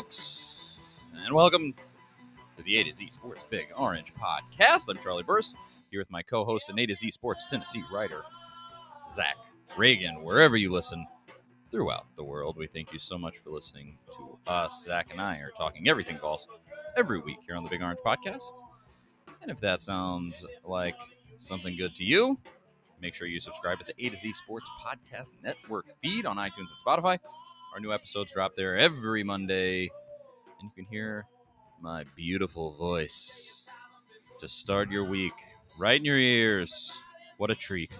Folks, and welcome to the A to Z Sports Big Orange Podcast. I'm Charlie Burris, here with my co-host and A to Z Sports Tennessee writer, Zach Ragan. Wherever you listen throughout the world, we thank you so much for listening to us. Zach and I are talking everything balls every week here on the Big Orange Podcast. And if that sounds like something good to you, make sure you subscribe to the A to Z Sports Podcast Network feed on iTunes and Spotify. Our new episodes drop there every Monday, and you can hear my beautiful voice to start your week right in your ears. What a treat.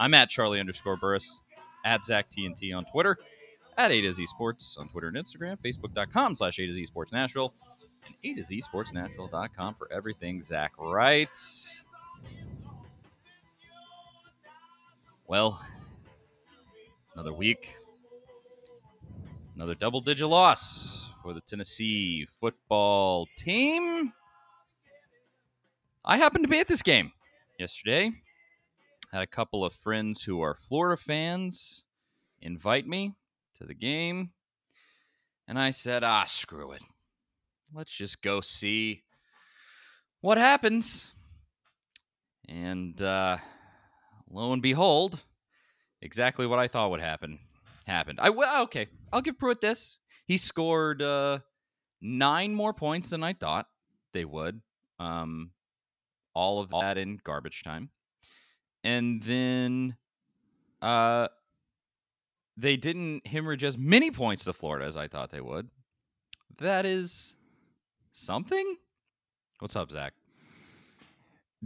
I'm at Charlie underscore Burris, at Zach TNT on Twitter, at A to Z Sports on Twitter and Instagram, Facebook.com slash A to Z Sports Nashville, and A to Z Sports Nashville.com for everything Zach writes. Well, another week, another double digit loss for the Tennessee football team. I happened to be at this game yesterday. Had a couple of friends who are Florida fans invite me to the game. And I said, ah, screw it. Let's just go see what happens. And uh, lo and behold, exactly what I thought would happen happened. I well, okay. I'll give Pruitt this. He scored uh, nine more points than I thought they would. Um, all of that in garbage time, and then uh, they didn't hemorrhage as many points to Florida as I thought they would. That is something. What's up, Zach?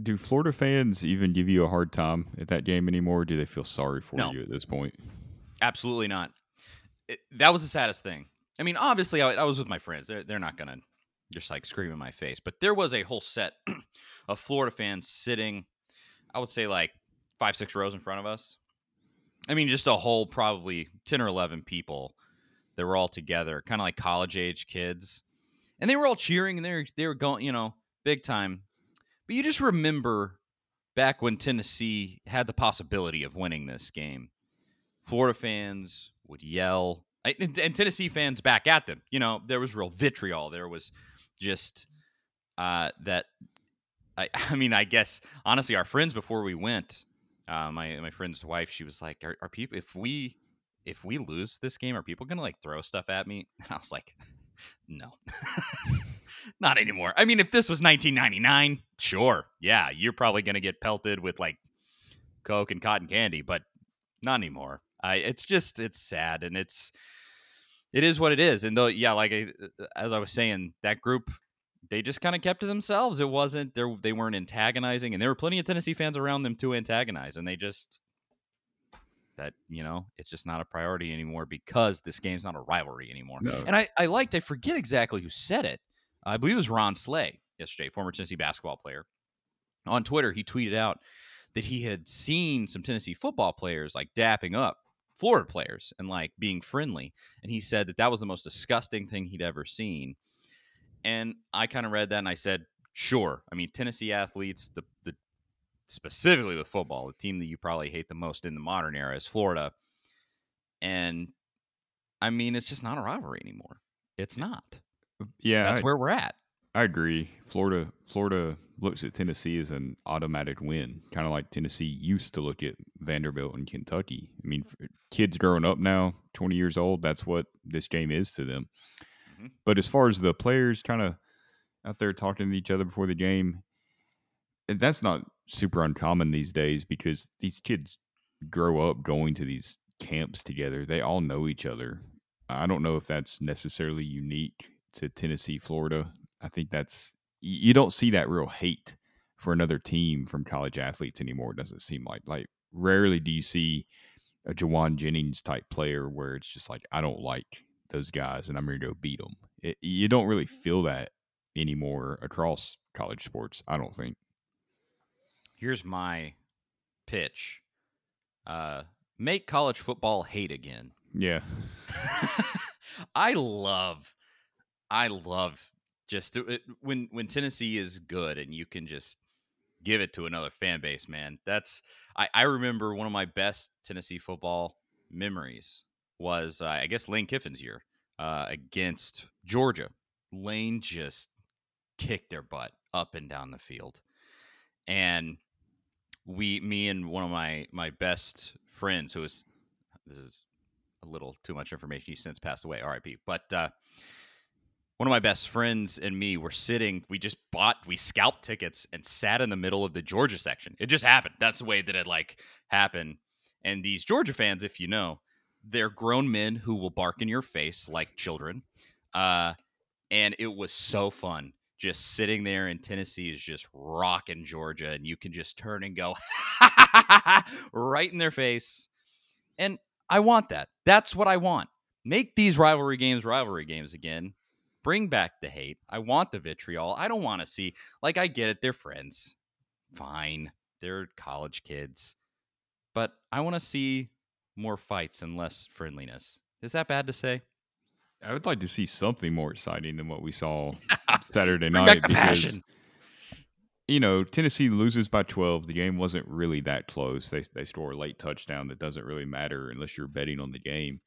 Do Florida fans even give you a hard time at that game anymore? Or do they feel sorry for No. you at this point? Absolutely not. It, that was the saddest thing. I mean, obviously, I, I was with my friends. They're they're not gonna just like scream in my face, but there was a whole set of Florida fans sitting. I would say like five, six rows in front of us. I mean, just a whole probably ten or eleven people that were all together, kind of like college age kids, and they were all cheering and they were they were going, you know, big time. But you just remember back when Tennessee had the possibility of winning this game. Florida fans would yell, and, and Tennessee fans back at them. You know, there was real vitriol. There was just uh, that. I, I mean, I guess honestly, our friends before we went, uh, my my friend's wife, she was like, "Are, are people if we if we lose this game, are people gonna like throw stuff at me?" And I was like, "No." Not anymore. I mean, if this was 1999, sure. Yeah, you're probably to get pelted with like Coke and cotton candy, but not anymore. I it's just it's sad and it's it is what it is. And though yeah, like I, uh, as I was saying, that group they just kind of kept to themselves. It wasn't they they weren't antagonizing and there were plenty of Tennessee fans around them to antagonize and they just that, you know, it's just not a priority anymore because this game's not a rivalry anymore. No. And I, I liked, I forget exactly who said it. I believe it was Ron Slay yesterday, former Tennessee basketball player. On Twitter, he tweeted out that he had seen some Tennessee football players like dapping up Florida players and like being friendly. And he said that that was the most disgusting thing he'd ever seen. And I kind of read that and I said, sure. I mean, Tennessee athletes, the, the specifically with football, the team that you probably hate the most in the modern era is Florida. And I mean, it's just not a rivalry anymore. It's not. Yeah, That's I, where we're at. I agree. Florida Florida looks at Tennessee as an automatic win, kind of like Tennessee used to look at Vanderbilt and Kentucky. I mean, for kids growing up now, 20 years old, that's what this game is to them. Mhm. But as far as the players kind of out there talking to each other before the game, that's not super uncommon these days because these kids grow up going to these camps together. They all know each other. I don't know if that's necessarily unique to Tennessee, Florida. I think that's you don't see that real hate for another team from college athletes anymore. Doesn't seem like like rarely do you see a Jauan Jennings type player where it's just like I don't like those guys and I'm going to go beat them. It, you don't really feel that anymore across college sports. I don't think. Here's my pitch: uh, make college football hate again. Yeah, I love, I love just it, when when Tennessee is good and you can just give it to another fan base, man. That's I, I remember one of my best Tennessee football memories was uh, I guess Lane Kiffin's year uh, against Georgia. Lane just kicked their butt up and down the field, and we, me and one of my my best friends, who is this is a little too much information. He's since passed away, R.I.P. But uh, one of my best friends and me were sitting we just bought we scalped tickets and sat in the middle of the georgia section. It just happened. That's the way that it like happened. And these georgia fans if you know they're grown men who will bark in your face like children. Uh, and it was so fun just sitting there in tennessee is just rocking georgia and you can just turn and go right in their face. And i want that. That's what i want. Make these rivalry games rivalry games again Bring back the hate. I want the vitriol. I don't want to see, like, I get it. They're friends. Fine. They're college kids. But I want to see more fights and less friendliness. Is that bad to say? I would like to see something more exciting than what we saw Saturday night. Because, passion. You know, Tennessee loses by 12. The game wasn't really that close. They, they score a late touchdown that doesn't really matter unless you're betting on the game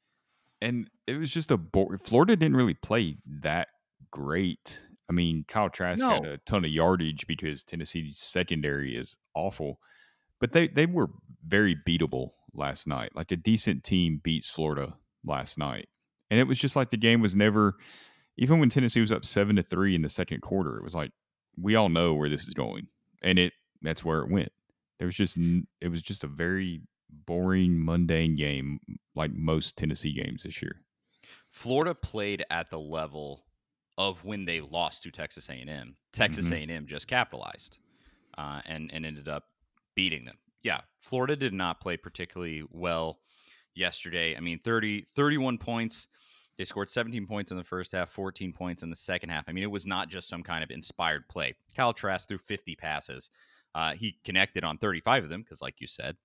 and it was just a bo- Florida didn't really play that great. I mean, Kyle Trask No. had a ton of yardage because Tennessee's secondary is awful, but they they were very beatable last night. Like a decent team beats Florida last night, and it was just like the game was never. Even when Tennessee was up seven to three in the second quarter, it was like we all know where this is going, and it that's where it went. There was just it was just a very boring, mundane game like most Tennessee games this year. Florida played at the level of when they lost to Texas A&M. Texas Mhm. A&M just capitalized uh, and and ended up beating them. Yeah, Florida did not play particularly well yesterday. I mean, 30, 31 points. They scored 17 points in the first half, 14 points in the second half. I mean, it was not just some kind of inspired play. Kyle Trask threw 50 passes. Uh, he connected on 35 of them because, like you said,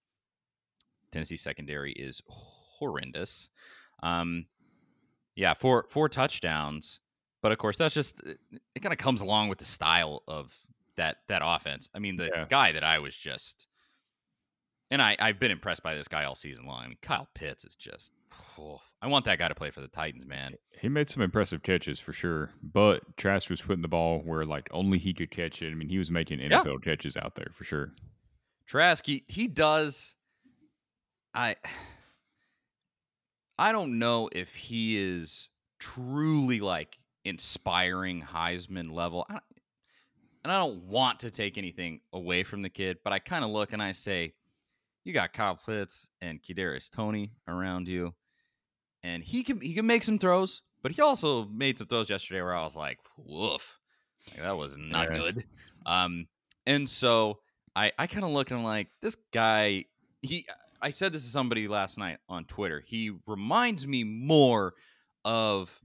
Tennessee secondary is horrendous. Um, yeah, four four touchdowns, but of course that's just it, it kind of comes along with the style of that that offense. I mean, the Yeah. guy that I was just, and I I've been impressed by this guy all season long. I mean, Kyle Pitts is just. oh, I want that guy to play for the Titans, man. He made some impressive catches for sure, but Trask was putting the ball where like only he could catch it. I mean, he was making Yeah. NFL catches out there for sure. Trask, he, he does. I I don't know if he is truly like inspiring Heisman level. I, and I don't want to take anything away from the kid, but I kind of look and I say, you got Kyle Pitts and Kadarius Toney around you, and he can he can make some throws, but he also made some throws yesterday where I was like, woof, like, that was not Yeah. good. Um, and so I I kind of look and I'm like, this guy. He I said this to somebody last night on Twitter. He reminds me more of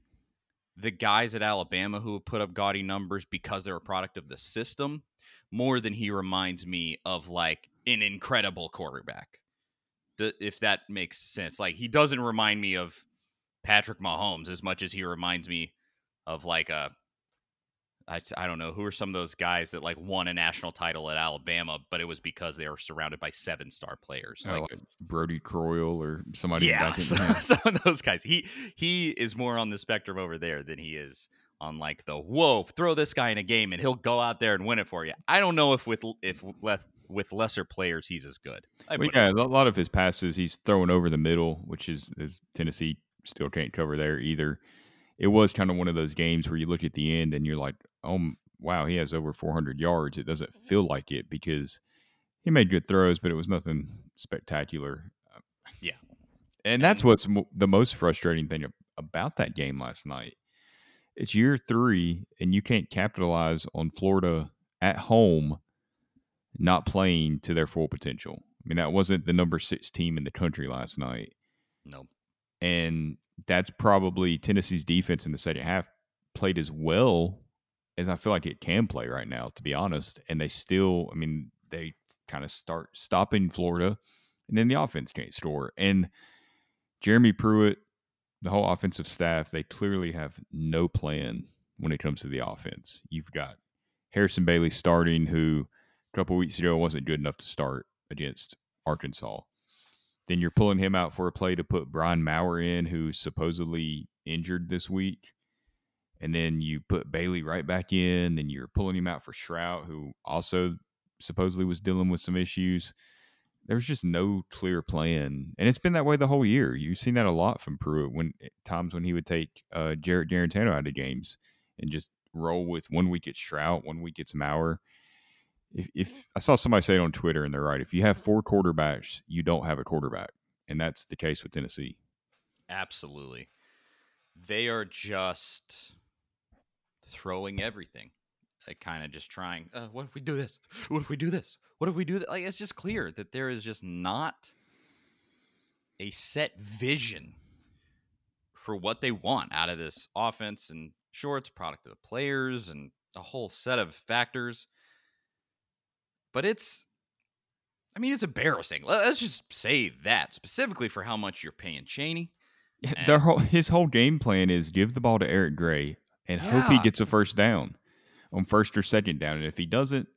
the guys at Alabama who put up gaudy numbers because they're a product of the system, more than he reminds me of like an incredible quarterback. If that makes sense. Like he doesn't remind me of Patrick Mahomes as much as he reminds me of like a I, I don't know who are some of those guys that like won a national title at Alabama, but it was because they were surrounded by seven star players. Uh, Like, like Brodie Croyle or somebody yeah, back in so- yeah. some of those guys. He he is more on the spectrum over there than he is on like the whoa, throw this guy in a game and he'll go out there and win it for you. I don't know if with if less with lesser players he's as good. Well, yeah, a lot of his passes he's throwing over the middle, which is, is Tennessee still can't cover there either. It was kind of one of those games where you look at the end and you're like, oh wow, he has over 400 yards. It doesn't feel like it because he made good throws, but it was nothing spectacular. Uh, Yeah. and that's what's mo- the most frustrating thing about that game last night it's year three, and you can't capitalize on Florida at home not playing to their full potential. I mean, that wasn't the number six team in the country last night. No. And that's probably Tennessee's defense in the second half played as well as I feel like it can play right now, to be honest. And they still, I mean, they kind of start stopping Florida, and then the offense can't score. And Jeremy Pruitt, the whole offensive staff, they clearly have no plan when it comes to the offense. You've got Harrison Bailey starting, who a couple weeks ago wasn't good enough to start against Arkansas. Then you're pulling him out for a play to put Brian Maurer in, who's supposedly injured this week. And then you put Bailey right back in. Then you're pulling him out for Shrout, who also supposedly was dealing with some issues. There's just no clear plan, and it's been that way the whole year. You've seen that a lot from Pruitt when times when he would take uh, Jarrett Guarantano out of games and just roll with one week it's Shrout, one week it's Maurer if, if I saw somebody say it on Twitter and they're right, if you have four quarterbacks, you don't have a quarterback. And that's the case with Tennessee. Absolutely. They are just throwing everything. Like kind of just trying, uh, what if we do this? What if we do this? What if we do that? Like it's just clear that there is just not a set vision for what they want out of this offense. And sure, it's a product of the players and a whole set of factors but it's I mean, it's embarrassing. Let's just say that specifically for how much you're paying Chaney their whole, his whole game plan is give the ball to Eric Gray and yeah. hope he gets a first down on first or second down. And if he doesn't,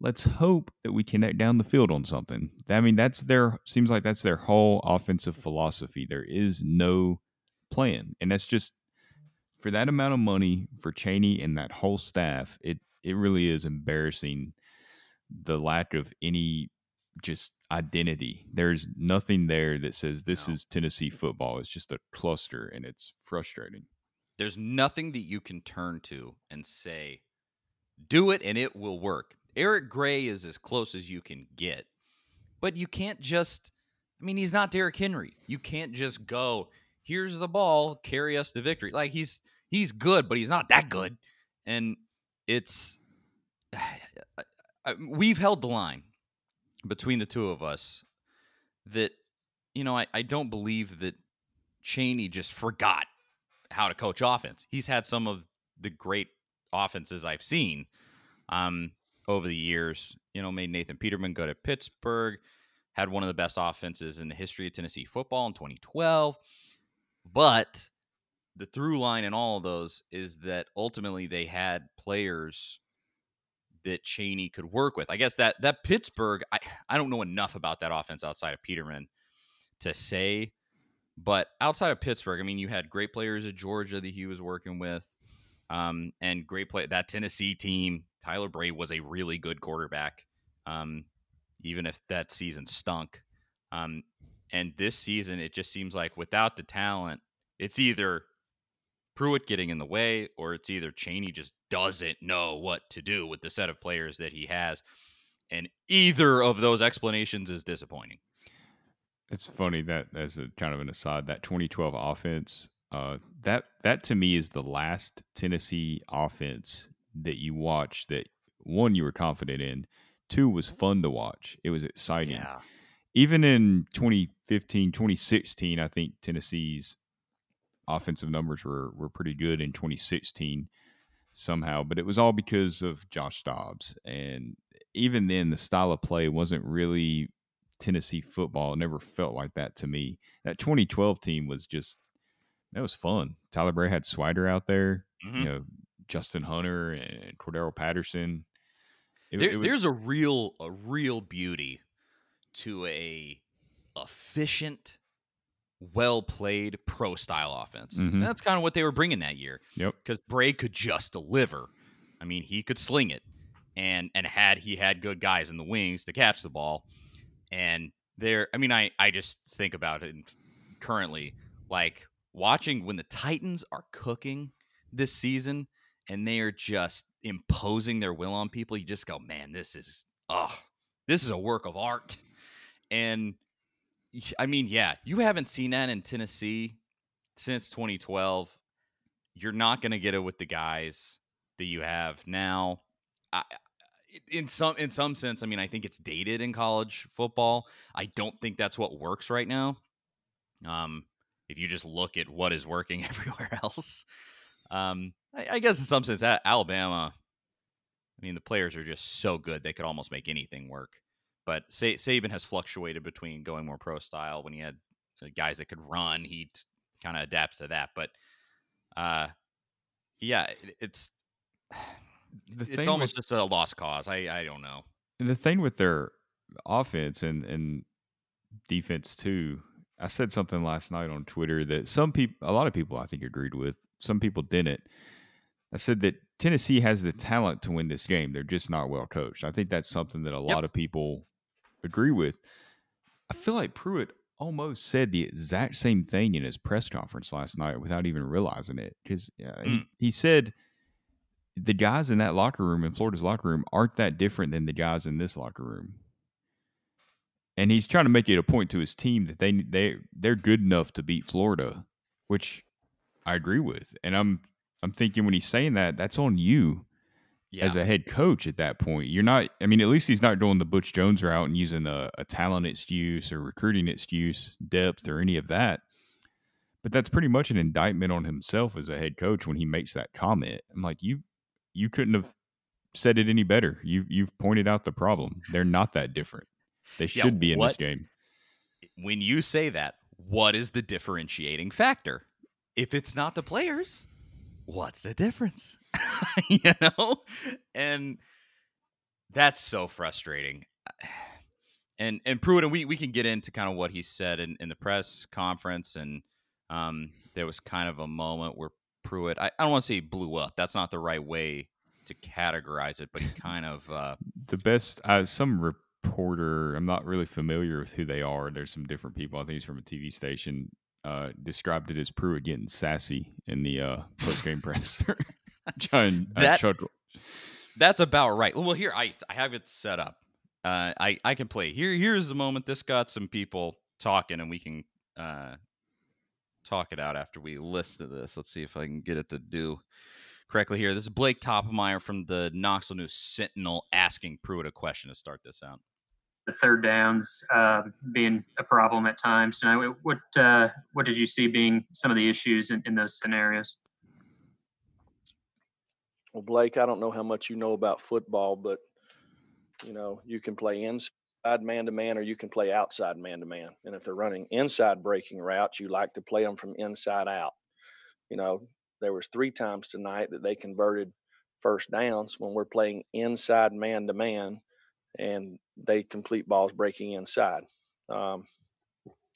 let's hope that we connect down the field on something. I mean, that's their seems like that's their whole offensive philosophy. There is no plan, and that's just for that amount of money for Chaney and that whole staff. It it really is embarrassing the lack of any just identity. There's nothing there that says this no. is Tennessee football. It's just a cluster and it's frustrating. There's nothing that you can turn to and say, do it and it will work. Eric Gray is as close as you can get. But you can't just, I mean, he's not Derrick Henry. You can't just go, here's the ball, carry us to victory. Like he's he's good, but he's not that good. And it's we've held the line between the two of us that you know I, I don't believe that Chaney just forgot how to coach offense. He's had some of the great offenses I've seen um, over the years. You know, made Nathan Peterman go to Pittsburgh, had one of the best offenses in the history of Tennessee football in 2012. But the through line in all of those is that ultimately they had players that Chaney could work with. I guess that that Pittsburgh, I, I don't know enough about that offense outside of Peterman to say, but outside of Pittsburgh, I mean, you had great players at Georgia that he was working with, um, and great play that Tennessee team. Tyler Bray was a really good quarterback, um, even if that season stunk. Um, and this season, it just seems like without the talent, it's either Pruitt getting in the way, or it's either Chaney just doesn't know what to do with the set of players that he has. And either of those explanations is disappointing. It's funny that as a kind of an aside, that 2012 offense, uh, that that to me is the last Tennessee offense that you watch that one you were confident in, two was fun to watch. It was exciting. Yeah. Even in 2015, 2016, I think Tennessee's offensive numbers were were pretty good in 2016 somehow, but it was all because of Josh Dobbs. And even then, the style of play wasn't really Tennessee football. It never felt like that to me. That 2012 team was just that was fun. Tyler Bray had Swider out there, mm-hmm. you know, Justin Hunter and Cordarrelle Patterson. It, there, it was, there's a real a real beauty to a efficient well played pro style offense. Mm-hmm. that's kind of what they were bringing that year. Yep. Because Bray could just deliver. I mean, he could sling it, and and had he had good guys in the wings to catch the ball, and there. I mean, I I just think about it currently, like watching when the Titans are cooking this season, and they are just imposing their will on people. You just go, man, this is oh, this is a work of art, and I mean, yeah, you haven't seen that in Tennessee since 2012. you're not going to get it with the guys that you have now. I, in some in some sense, I mean, I think it's dated in college football. I don't think that's what works right now. Um, if you just look at what is working everywhere else, um, I, I guess in some sense, Alabama. I mean, the players are just so good they could almost make anything work. But Saban has fluctuated between going more pro style when he had uh, guys that could run. He kind of adapts to that. But uh, yeah, it, it's it's almost with, just a lost cause. I I don't know. The thing with their offense and and defense too. I said something last night on Twitter that some people, a lot of people, I think agreed with. Some people didn't. I said that Tennessee has the talent to win this game. They're just not well coached. I think that's something that a yep. lot of people agree with. I feel like Pruitt almost said the exact same thing in his press conference last night without even realizing it. Because uh, mm. he, he said the guys in that locker room in Florida's locker room aren't that different than the guys in this locker room. And he's trying to make it a point to his team that they they they're good enough to beat Florida, which I agree with. And I'm I'm thinking when he's saying that, that's on you yeah. as a head coach at that point. You're not, I mean, at least he's not doing the Butch Jones route and using a, a talent excuse or recruiting excuse, depth, or any of that. But that's pretty much an indictment on himself as a head coach when he makes that comment. I'm like, you you couldn't have said it any better. You you've pointed out the problem. They're not that different. They should yeah, be in what, this game. When you say that, what is the differentiating factor? If it's not the players, what's the difference? you know? And that's so frustrating. And and Pruitt, and we, we can get into kind of what he said in, in the press conference. And um, there was kind of a moment where Pruitt, I, I don't want to say blew up. That's not the right way to categorize it, but he kind of. Uh, the best, uh, some reporter, I'm not really familiar with who they are. There's some different people. I think he's from a TV station uh, described it as Pruitt getting sassy in the uh, post game press. John that, chuckle. That's about right. Well, here I I have it set up. Uh, I I can play. Here here's the moment. This got some people talking, and we can uh, talk it out after we listen to this. Let's see if I can get it to do correctly here. This is Blake Toppmeyer from the Knoxville News Sentinel asking Pruitt a question to start this out the third downs uh, being a problem at times. Tonight, what uh, what did you see being some of the issues in, in those scenarios? Well, Blake, I don't know how much you know about football, but you know you can play inside man to man, or you can play outside man to man. And if they're running inside breaking routes, you like to play them from inside out. You know, there was three times tonight that they converted first downs when we're playing inside man to man and they complete balls breaking inside. Um,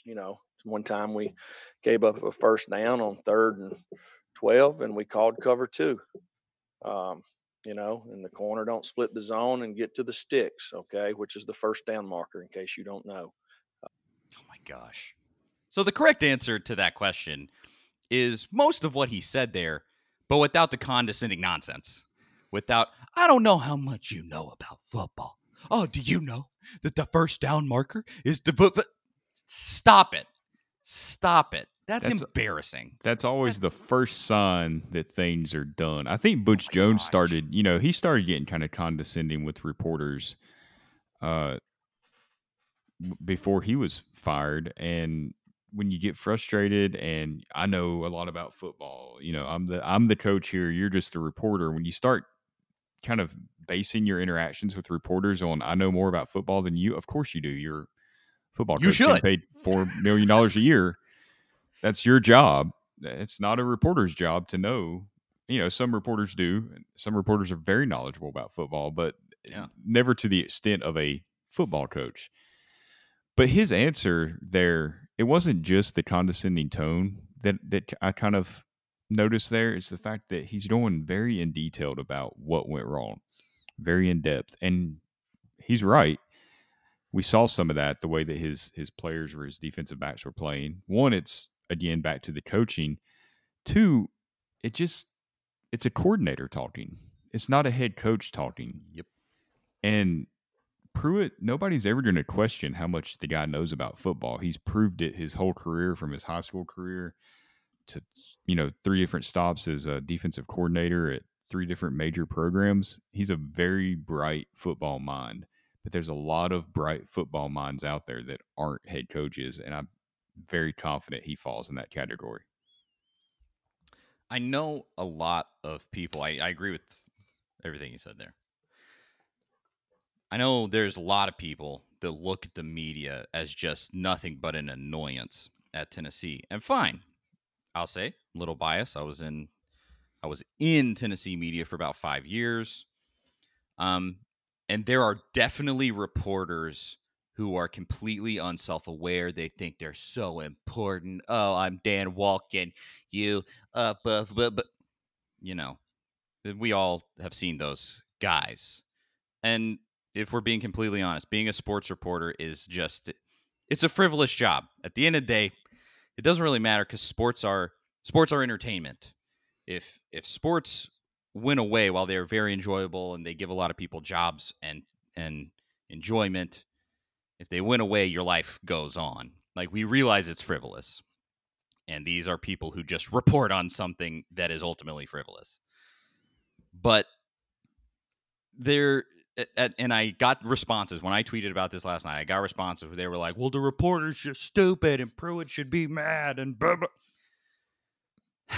you know, one time we gave up a first down on third and 12 and we called cover two. Um, you know, and the corner don't split the zone and get to the sticks, okay, which is the first down marker in case you don't know. Uh, oh my gosh. So the correct answer to that question is most of what he said there, but without the condescending nonsense. Without, I don't know how much you know about football. Oh, do you know that the first down marker is the stop it. Stop it. That's, that's embarrassing. That's always that's... the first sign that things are done. I think Butch oh Jones gosh. started, you know, he started getting kind of condescending with reporters uh before he was fired and when you get frustrated and I know a lot about football, you know, I'm the I'm the coach here, you're just a reporter. When you start kind of basing your interactions with reporters on I know more about football than you. Of course you do. You're football you should. paid four million dollars a year. That's your job. It's not a reporter's job to know. You know, some reporters do. Some reporters are very knowledgeable about football, but yeah. never to the extent of a football coach. But his answer there, it wasn't just the condescending tone that that I kind of noticed there. It's the fact that he's going very in detailed about what went wrong very in depth, and he's right. We saw some of that the way that his his players or his defensive backs were playing. One, it's again back to the coaching. Two, it just it's a coordinator talking. It's not a head coach talking. Yep. And Pruitt, nobody's ever going to question how much the guy knows about football. He's proved it his whole career from his high school career to you know three different stops as a defensive coordinator at three different major programs. He's a very bright football mind, but there's a lot of bright football minds out there that aren't head coaches, and I'm very confident he falls in that category. I know a lot of people. I, I agree with everything you said there. I know there's a lot of people that look at the media as just nothing but an annoyance at Tennessee. And fine, I'll say, little bias. I was in I was in Tennessee media for about 5 years. Um and there are definitely reporters who are completely unself-aware. They think they're so important. Oh, I'm Dan Wolken. You uh but but, you know, we all have seen those guys. And if we're being completely honest, being a sports reporter is just it's a frivolous job. At the end of the day, it doesn't really matter because sports are sports are entertainment. If if sports went away while they are very enjoyable and they give a lot of people jobs and and enjoyment, if they went away, your life goes on. Like we realize it's frivolous. And these are people who just report on something that is ultimately frivolous. But there and I got responses when I tweeted about this last night. I got responses where they were like, "Well, the reporter's just stupid, and Pruitt should be mad." And blah, blah.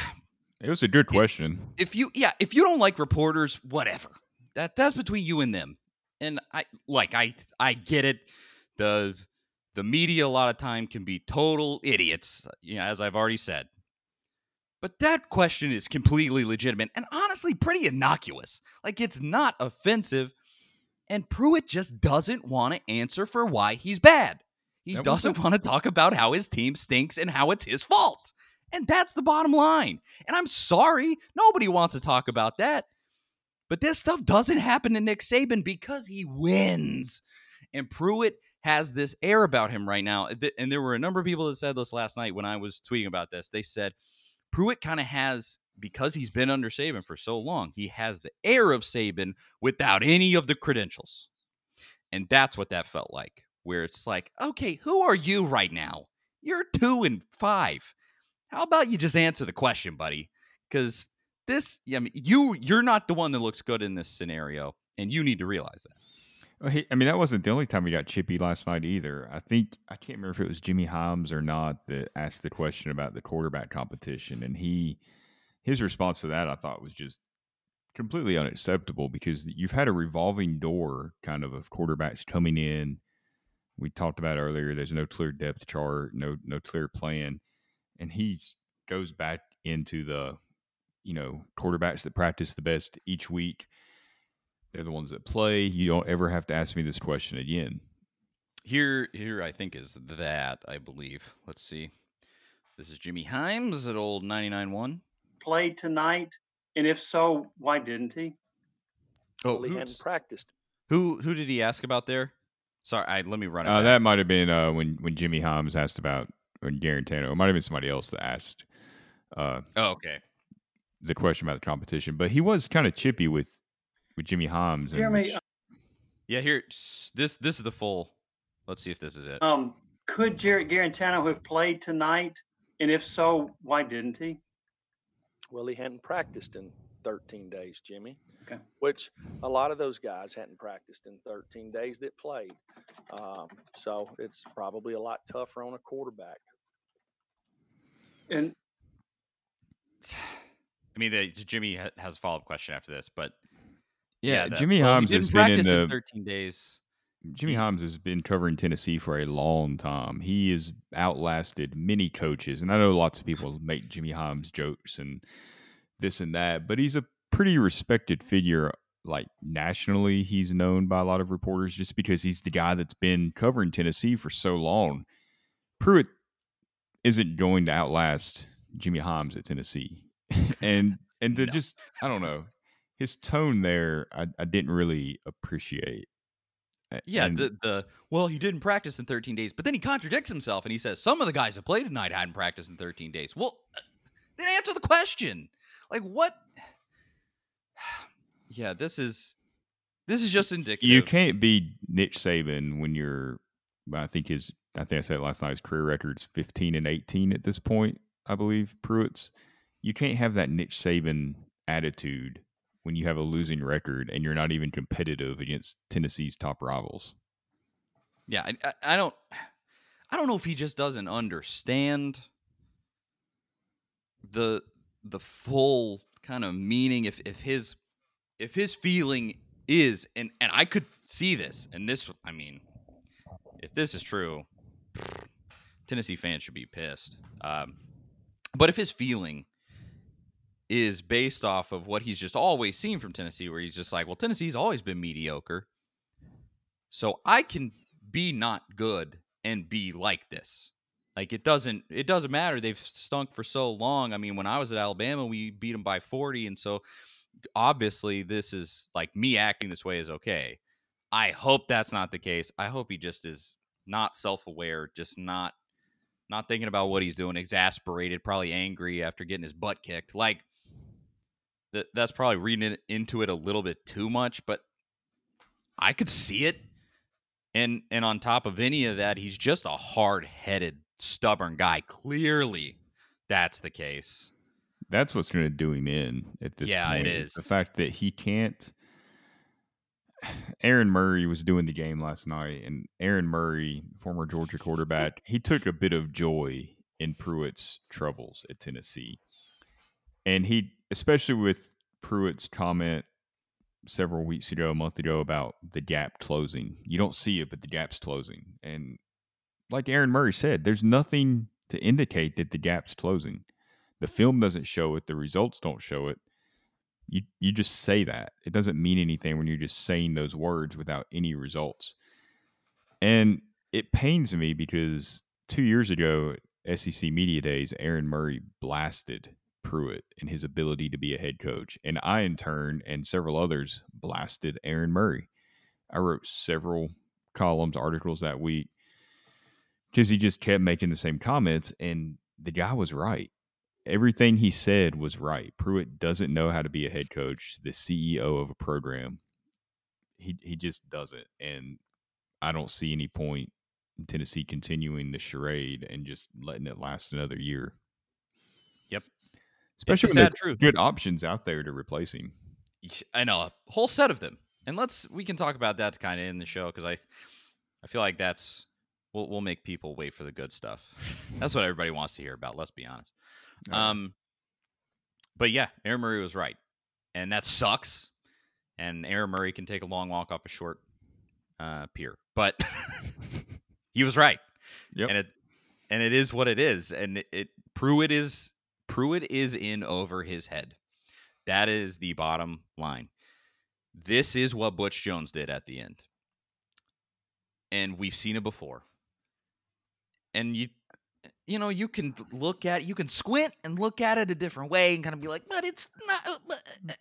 it was a good question. If you, yeah, if you don't like reporters, whatever. That that's between you and them. And I like I I get it. The the media a lot of time can be total idiots. You know, as I've already said. But that question is completely legitimate and honestly pretty innocuous. Like it's not offensive and Pruitt just doesn't want to answer for why he's bad. He that doesn't want to talk about how his team stinks and how it's his fault. And that's the bottom line. And I'm sorry, nobody wants to talk about that. But this stuff doesn't happen to Nick Saban because he wins. And Pruitt has this air about him right now. And there were a number of people that said this last night when I was tweeting about this. They said Pruitt kind of has because he's been under Saban for so long, he has the air of Saban without any of the credentials. And that's what that felt like, where it's like, okay, who are you right now? You're two and five. How about you just answer the question, buddy? Because this, I mean, you you're not the one that looks good in this scenario, and you need to realize that. Well, he, I mean, that wasn't the only time we got chippy last night either. I think I can't remember if it was Jimmy Hyams or not that asked the question about the quarterback competition, and he his response to that I thought was just completely unacceptable because you've had a revolving door kind of of quarterbacks coming in. We talked about earlier. There's no clear depth chart, no no clear plan, and he goes back into the you know quarterbacks that practice the best each week. They're the ones that play. You don't ever have to ask me this question again. Here, here, I think is that I believe. Let's see. This is Jimmy Hyams at old ninety nine one play tonight? And if so, why didn't he? Oh, well, he hadn't practiced. Who who did he ask about there? Sorry, I, let me run it. Uh, that might have been uh, when when Jimmy Hyams asked about when Guarantano. It might have been somebody else that asked. Uh, oh, okay. The question about the competition, but he was kind of chippy with with Jimmy Hyams. Jeremy, uh yeah, here this this is the full. Let's see if this is it. Um, could Jarrett Guarantano have played tonight? And if so, why didn't he? Well, he hadn't practiced in 13 days, Jimmy. Okay. Which a lot of those guys hadn't practiced in 13 days that played. Um, so it's probably a lot tougher on a quarterback. And I mean, the, Jimmy has a follow up question after this, but yeah, yeah the, Jimmy well, Hyams has been in the in 13 days. Jimmy Hyams has been covering Tennessee for a long time. He has outlasted many coaches, and I know lots of people make Jimmy Hyams jokes and this and that, but he's a pretty respected figure. Like nationally, he's known by a lot of reporters just because he's the guy that's been covering Tennessee for so long. Pruitt isn't going to outlast Jimmy Hyams at Tennessee, and and to no. just I don't know his tone there, I, I didn't really appreciate. Yeah, and, the the well, he didn't practice in 13 days, but then he contradicts himself and he says some of the guys that played tonight hadn't practiced in 13 days. Well, uh, then answer the question. Like what? Yeah, this is this is just indicative. You can't be Nick Saban when you're. I think his. I think I said last night his career record's 15 and 18 at this point. I believe Pruitt's. You can't have that Nick Saban attitude when you have a losing record and you're not even competitive against Tennessee's top rivals. Yeah, I, I don't, I don't know if he just doesn't understand the the full kind of meaning. If if his if his feeling is and and I could see this and this, I mean, if this is true, Tennessee fans should be pissed. Um, but if his feeling is based off of what he's just always seen from Tennessee, where he's just like, well, Tennessee's always been mediocre. So I can be not good and be like this. Like it doesn't it doesn't matter. They've stunk for so long. I mean, when I was at Alabama, we beat them by 40 and so obviously this is like me acting this way is okay. I hope that's not the case. I hope he just is not self-aware, just not not thinking about what he's doing, exasperated, probably angry after getting his butt kicked. Like that that's probably reading it into it a little bit too much, but I could see it. And and on top of any of that, he's just a hard-headed, stubborn guy. Clearly, that's the case. That's what's going to do him in at this Yeah, it point. is. The fact that he can't. Aaron Murray was doing the game last night, and Aaron Murray, former Georgia quarterback, he took a bit of joy in Pruitt's troubles at Tennessee. And he, especially with Pruitt's comment several weeks ago, a month ago, about the gap closing. You don't see it, but the gap's closing. And like Aaron Murray said, there's nothing to indicate that the gap's closing. The film doesn't show it, the results don't show it. You you just say that. It doesn't mean anything when you're just saying those words without any results. And it pains me because two years ago, SEC Media Days, Aaron Murray blasted Pruitt and his ability to be a head coach. And I, in turn, and several others blasted Aaron Murray. I wrote several columns, articles that week because he just kept making the same comments. And the guy was right. Everything he said was right. Pruitt doesn't know how to be a head coach, the CEO of a program. He he just doesn't. And I don't see any point in Tennessee continuing the charade and just letting it last another year. Especially when there's truth. good options out there to replace him. I know a whole set of them, and let's we can talk about that to kind of in the show because I, I feel like that's we'll we'll make people wait for the good stuff. That's what everybody wants to hear about. Let's be honest. Uh, Um, but yeah, Aaron Murray was right, and that sucks. And Aaron Murray can take a long walk off a short uh, pier, but he was right, Yep. and it and it is what it is, and it, it Pruitt is Pruitt is in over his head. That is the bottom line. This is what Butch Jones did at the end. And we've seen it before. And you you know, you can look at you can squint and look at it a different way and kind of be like, "But it's not uh, but,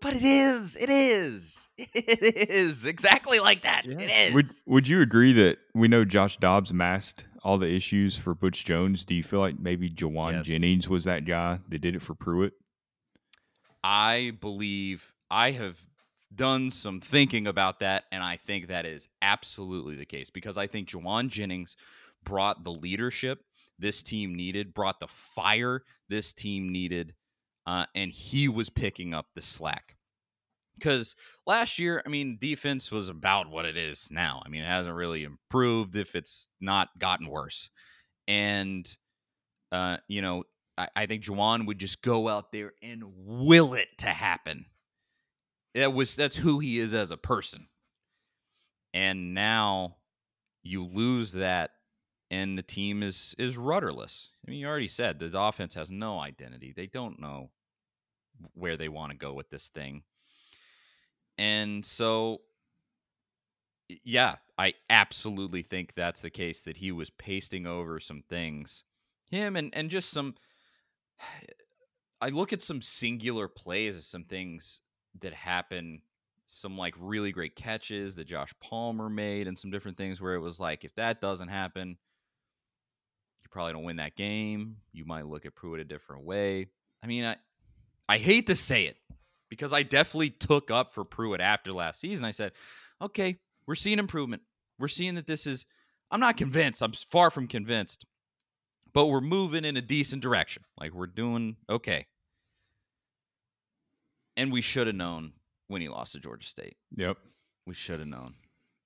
but it is. It is. It is exactly like that. It is." Would Would you agree that we know Josh Dobbs masked all the issues for Butch Jones? Do you feel like maybe Jauan Yes. Jennings was that guy that did it for Pruitt? I believe I have done some thinking about that, and I think that is absolutely the case because I think Jauan Jennings brought the leadership this team needed, brought the fire this team needed, uh, and he was picking up the slack. Because last year, I mean, defense was about what it is now. I mean, it hasn't really improved if it's not gotten worse. And, uh, you know, I, I think Jauan would just go out there and will it to happen. That was that's who he is as a person. And now you lose that and the team is is rudderless. I mean, you already said the offense has no identity. They don't know where they want to go with this thing. And so yeah, I absolutely think that's the case that he was pasting over some things. Him and and just some I look at some singular plays as some things that happen, some like really great catches that Josh Palmer made, and some different things where it was like, if that doesn't happen, probably don't win that game. You might look at Pruitt a different way. I mean, I I hate to say it because I definitely took up for Pruitt after last season. I said, okay, we're seeing improvement. We're seeing that this is. I'm not convinced. I'm far from convinced, but we're moving in a decent direction. Like we're doing okay. And we should have known when he lost to Georgia State. Yep. We should have known.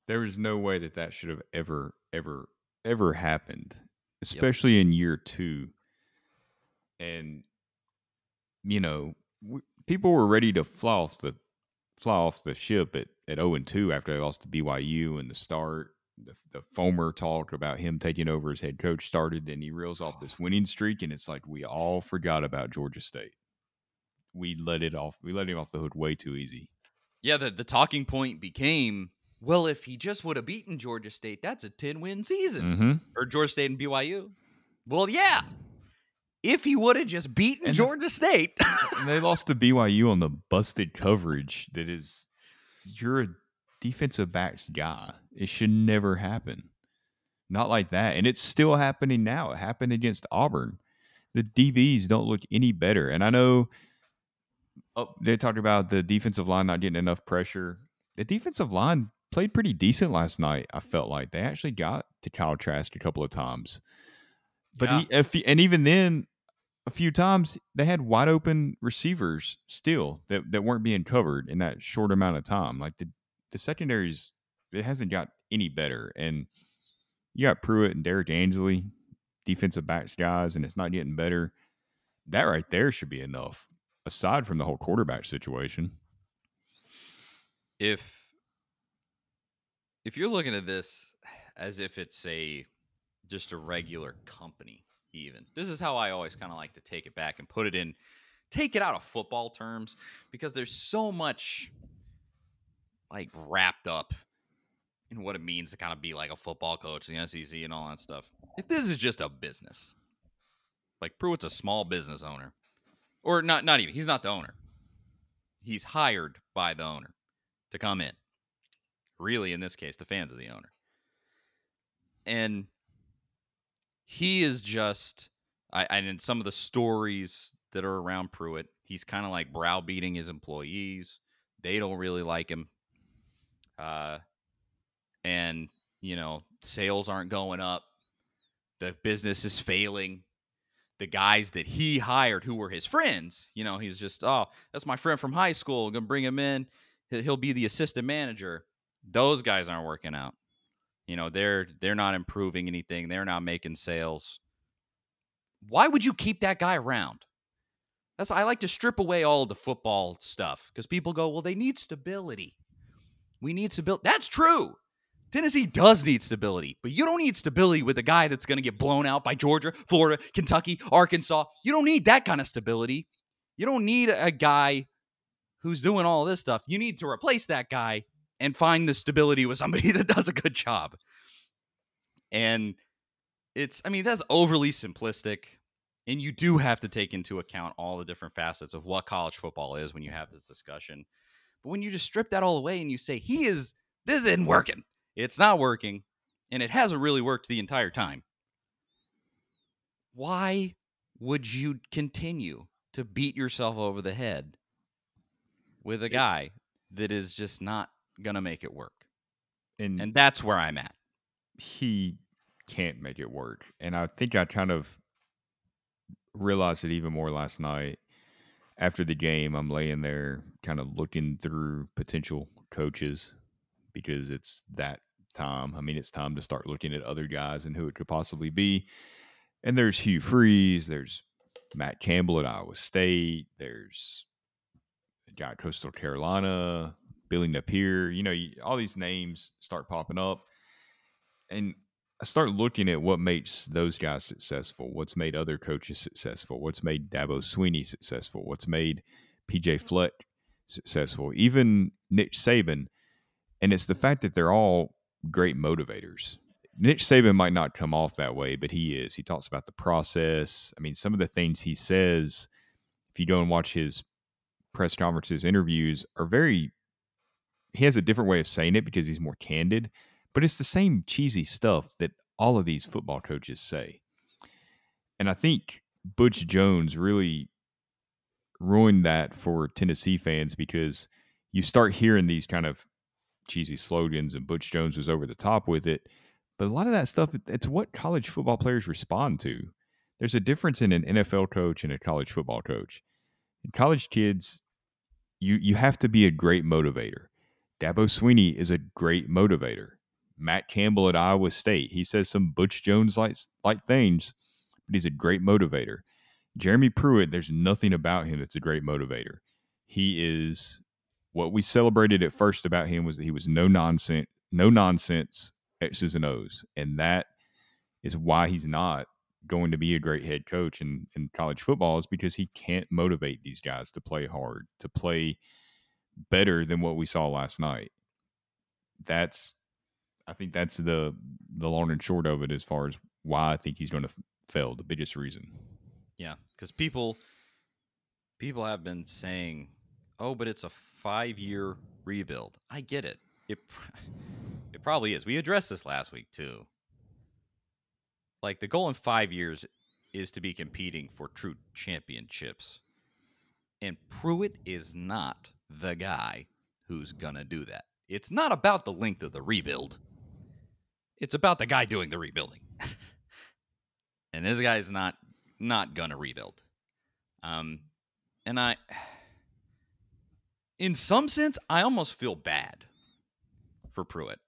There is no way that that should have ever, ever, ever happened, especially in year two. And you know, w- people were ready to fly off the fly off the ship at at zero and two after they lost to BYU and the start. The, the Fulmer talk about him taking over as head coach started, and he reels off this winning streak, and it's like we all forgot about Georgia State. We let it off. We let him off the hook way too easy. Yeah, the, the talking point became, well, if he just would have beaten Georgia State, that's a 10 win season. Mm-hmm. Or Georgia State and BYU. Well, yeah. If he would have just beaten And the- Georgia State. And they lost to BYU on the busted coverage that is you're a defensive backs guy. It should never happen. Not like that. And it's still happening now. It happened against Auburn. The DBs don't look any better. And I know oh, they talked about the defensive line not getting enough pressure. The defensive line played pretty decent last night, I felt like. They actually got to Kyle Trask a couple of times. But Yeah. he, if and even then, a few times they had wide open receivers still that, that weren't being covered in that short amount of time. Like the the secondaries, it hasn't got any better. And you got Pruitt and Derrick Ansley, defensive backs guys, and it's not getting better. That right there should be enough. Aside from the whole quarterback situation, if if you're looking at this as if it's a just a regular company even this is how i always kind of like to take it back and put it in take it out of football terms because there's so much like wrapped up in what it means to kind of be like a football coach the sec and all that stuff if this is just a business like pruitt's a small business owner or not not even he's not the owner he's hired by the owner to come in. Really, in this case, the fans of the owner. And he is just, I, and in some of the stories that are around Pruitt, he's kind of like browbeating his employees. They don't really like him. Uh, and, you know, sales aren't going up. The business is failing. The guys that he hired who were his friends, you know, he's just, oh, that's my friend from high school. Gonna bring him in he'll be the assistant manager. Those guys aren't working out. You know, they're they're not improving anything. They're not making sales. Why would you keep that guy around? That's I like to strip away all the football stuff because people go, well, they need stability. We need stability. That's true. Tennessee does need stability, but you don't need stability with a guy that's going to get blown out by Georgia, Florida, Kentucky, Arkansas. You don't need that kind of stability. You don't need a guy who's doing all this stuff. You need to replace that guy and find the stability with somebody that does a good job. And it's, I mean, that's overly simplistic. And you do have to take into account all the different facets of what college football is when you have this discussion. But when you just strip that all away and you say, he is, this isn't working, it's not working, and it hasn't really worked the entire time, why would you continue to beat yourself over the head with a guy that is just not going to make it work? and, And that's where I'm at. he can't make it work. And I think I kind of realized it even more last night. After the game, I'm laying there kind of looking through potential coaches because it's that time. I mean, it's time to start looking at other guys and who it could possibly be. And there's Hugh Freeze, there's Matt Campbell at Iowa State, there's a guy at Coastal Carolina, Billy Napier. You know, you, all these names start popping up. And I start looking at what makes those guys successful, what's made other coaches successful, what's made Dabo Swinney successful, what's made PJ mm-hmm. Fleck successful, even Nick Saban. And it's the fact that they're all great motivators. Nick Saban might not come off that way, but he is. He talks about the process. I mean, some of the things he says, if you go and watch his press conferences, interviews, are very, he has a different way of saying it because he's more candid but it's the same cheesy stuff that all of these football coaches say. And I think Butch Jones really ruined that for Tennessee fans because you start hearing these kind of cheesy slogans and Butch Jones was over the top with it. But a lot of that stuff, it's what college football players respond to. there's a difference in an NFL coach and a college football coach. In college kids, you you have to be a great motivator. Dabo Swinney is a great motivator. Matt Campbell at Iowa State, he says some Butch Jones like things, but he's a great motivator. Jeremy Pruitt, there's nothing about him that's a great motivator. He is what we celebrated at first about him was that he was no nonsense, no nonsense X's and O's, and that is why he's not going to be a great head coach in, in college football is because he can't motivate these guys to play hard, to play better than what we saw last night. That's I think that's the the long and short of it as far as why I think he's going to fail. The biggest reason. Yeah, because people people have been saying, "Oh, but it's a five year rebuild." I get it. It it probably is. We addressed this last week too. Like the goal in five years is to be competing for true championships, and Pruitt is not the guy who's gonna do that. It's not about the length of the rebuild. It's about the guy doing the rebuilding. and this guy's not not gonna rebuild. Um and I in some sense, I almost feel bad for Pruitt.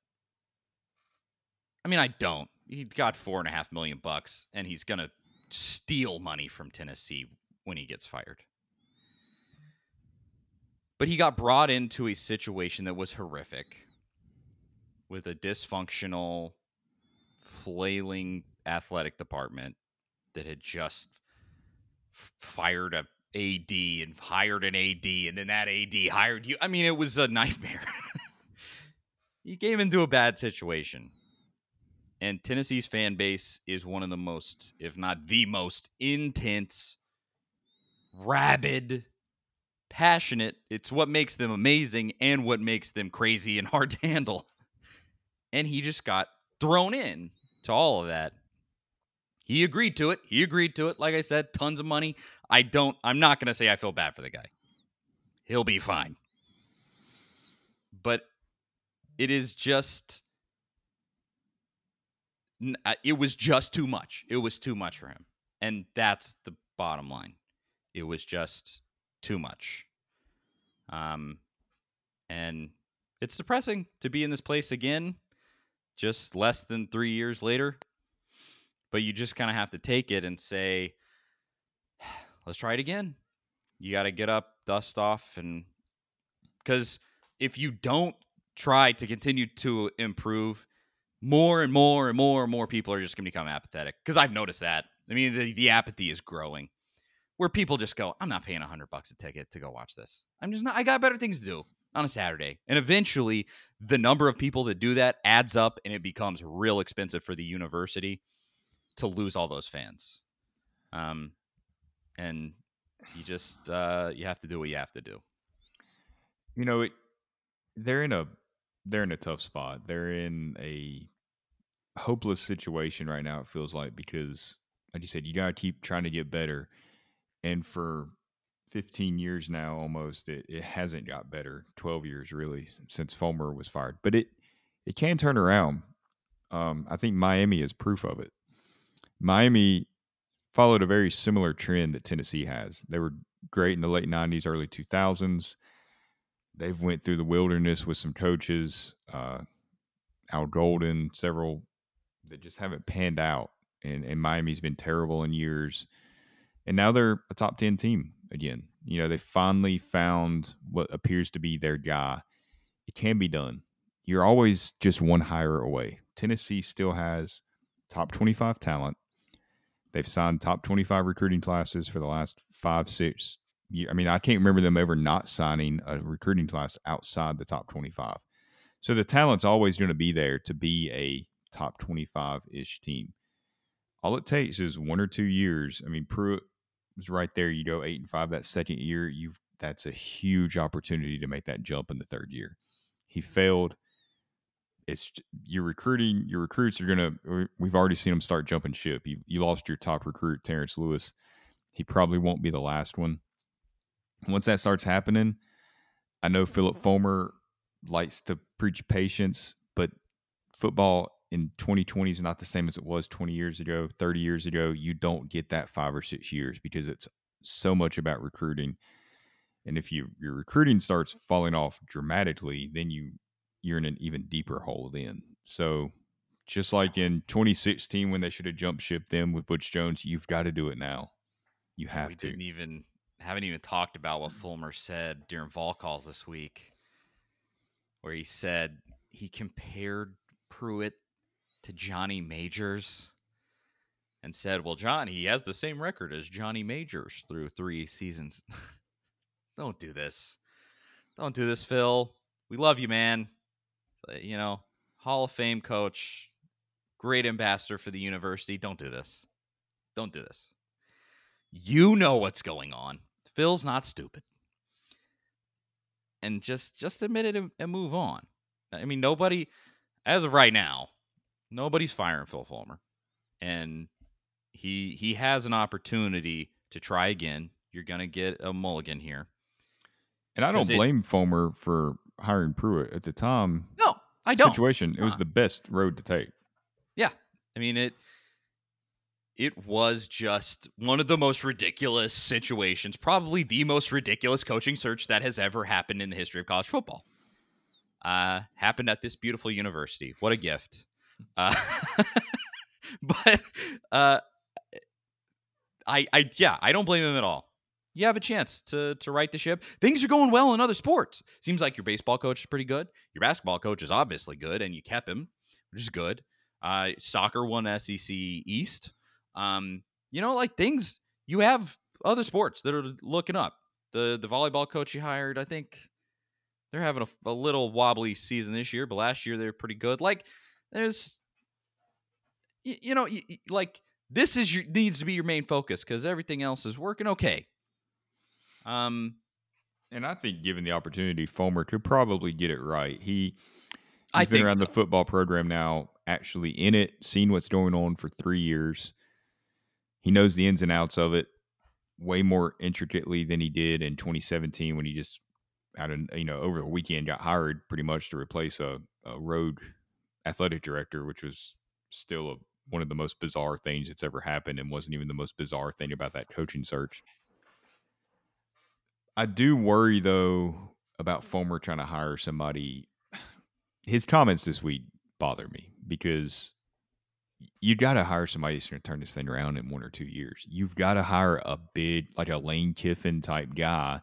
I mean, I don't. He got four and a half million bucks, and he's gonna steal money from Tennessee when he gets fired. But he got brought into a situation that was horrific with a dysfunctional, flailing athletic department that had just fired a AD and hired an AD, and then that AD hired you. I mean, it was a nightmare. he came into a bad situation. And Tennessee's fan base is one of the most, if not the most, intense, rabid, passionate. It's what makes them amazing and what makes them crazy and hard to handle. And he just got thrown in to all of that. He agreed to it. He agreed to it. Like I said, tons of money. I don't, I'm not going to say I feel bad for the guy. He'll be fine. But it is just, uh, it was just too much. It was too much for him. And that's the bottom line. It was just too much. Um, and it's depressing to be in this place again, just less than three years later. But you just kind of have to take it and say, let's try it again. You got to get up, dust off, and because if you don't try to continue to improve, more and more and more and more people are just going to become apathetic. Because I've noticed that. I mean, the, the apathy is growing where people just go, I'm not paying a hundred bucks a ticket to go watch this. I'm just not, I got better things to do on a Saturday. And eventually the number of people that do that adds up and it becomes real expensive for the university to lose all those fans. Um, and you just, uh, you have to do what you have to do. You know, it, they're in a, they're in a tough spot. They're in a hopeless situation right now. It feels like because, like you said, you got to keep trying to get better and for 15 years now almost it, it hasn't got better 12 years really since fulmer was fired but it it can turn around. Um, i think miami is proof of it. Miami followed a very similar trend that tennessee has. They were great in the late 90s early 2000s they've went through the wilderness with some coaches uh, al golden several that just haven't panned out and, and miami's been terrible in years and now they're a top 10 team again. You know, they finally found what appears to be their guy. It can be done. You're always just one hire away. Tennessee still has top 25 talent. They've signed top 25 recruiting classes for the last five, six years. I mean, I can't remember them ever not signing a recruiting class outside the top 25. So the talent's always going to be there to be a top 25 ish team. All it takes is one or two years. I mean, Pruitt was right there. You go eight and five that second year. You've that's a huge opportunity to make that jump in the third year. He failed. It's you're recruiting. Your recruits are gonna. We've already seen them start jumping ship. You you lost your top recruit, Terrence Lewis. He probably won't be the last one. Once that starts happening, I know Philip Fulmer likes to preach patience, but football in 2020 is not the same as it was 20 years ago, 30 years ago. You don't get that five or six years because it's so much about recruiting. And if you your recruiting starts falling off dramatically, then you you're in an even deeper hole then. So just like in 2016 when they should have jumped ship them with Butch Jones, you've got to do it now. You have we to. didn't even haven't even talked about what Fulmer said during vol calls this week, where he said he compared Pruitt to Johnny Majors and said, "Well, John, he has the same record as Johnny Majors through three seasons." Don't do this. Don't do this, Phil. We love you, man. Uh, You know, Hall of Fame coach, great ambassador for the university. Don't do this. Don't do this. You know what's going on. Phil's not stupid. And just just admit it and, and move on. I mean, nobody, as of right now, nobody's firing Phil Fulmer, and he he has an opportunity to try again. You're gonna get a mulligan here. And I don't 'Cause it- blame Fulmer for hiring Pruitt at the time. No, I don't. Situation, it was Huh. the best road to take. Yeah. I mean it it was just one of the most ridiculous situations, probably the most ridiculous coaching search that has ever happened in the history of college football. Uh happened at this beautiful university. What a gift. Uh but uh I I yeah, I don't blame him at all. You have a chance to to right the ship. Things are going well in other sports. Seems like your baseball coach is pretty good. Your basketball coach is obviously good, and you kept him, which is good. Uh, soccer won SEC East. Um, you know, like things you have other sports that are looking up. The the volleyball coach you hired, I think they're having a, a little wobbly season this year, but last year they were pretty good. Like there's, you, you know, y- y- like this is your needs to be your main focus because everything else is working okay. Um, And I think, given the opportunity, Fulmer could probably get it right. He, he's I been around so. the football program now, actually in it, seen what's going on for three years. He knows the ins and outs of it way more intricately than he did in 2017 when he just out of you know over the weekend got hired pretty much to replace a, a rogue athletic director, which was still a, one of the most bizarre things that's ever happened, and wasn't even the most bizarre thing about that coaching search. I do worry though about Fulmer trying to hire somebody. His comments this week bother me because you got to hire somebody that's going to turn this thing around in one or two years. You've got to hire a big, like a Lane Kiffin type guy.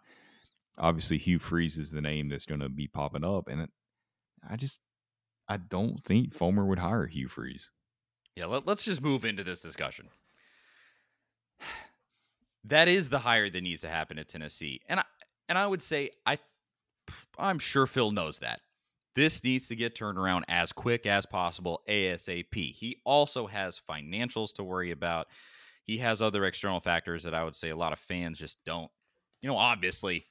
Obviously, Hugh Freeze is the name that's going to be popping up, and I just, I don't think Fulmer would hire Hugh Freeze. Yeah, let, us just move into this discussion. That is the hire that needs to happen at Tennessee, and I and I would say I, I'm sure Phil knows that this needs to get turned around as quick as possible, ASAP. He also has financials to worry about. He has other external factors that I would say a lot of fans just don't. You know, obviously,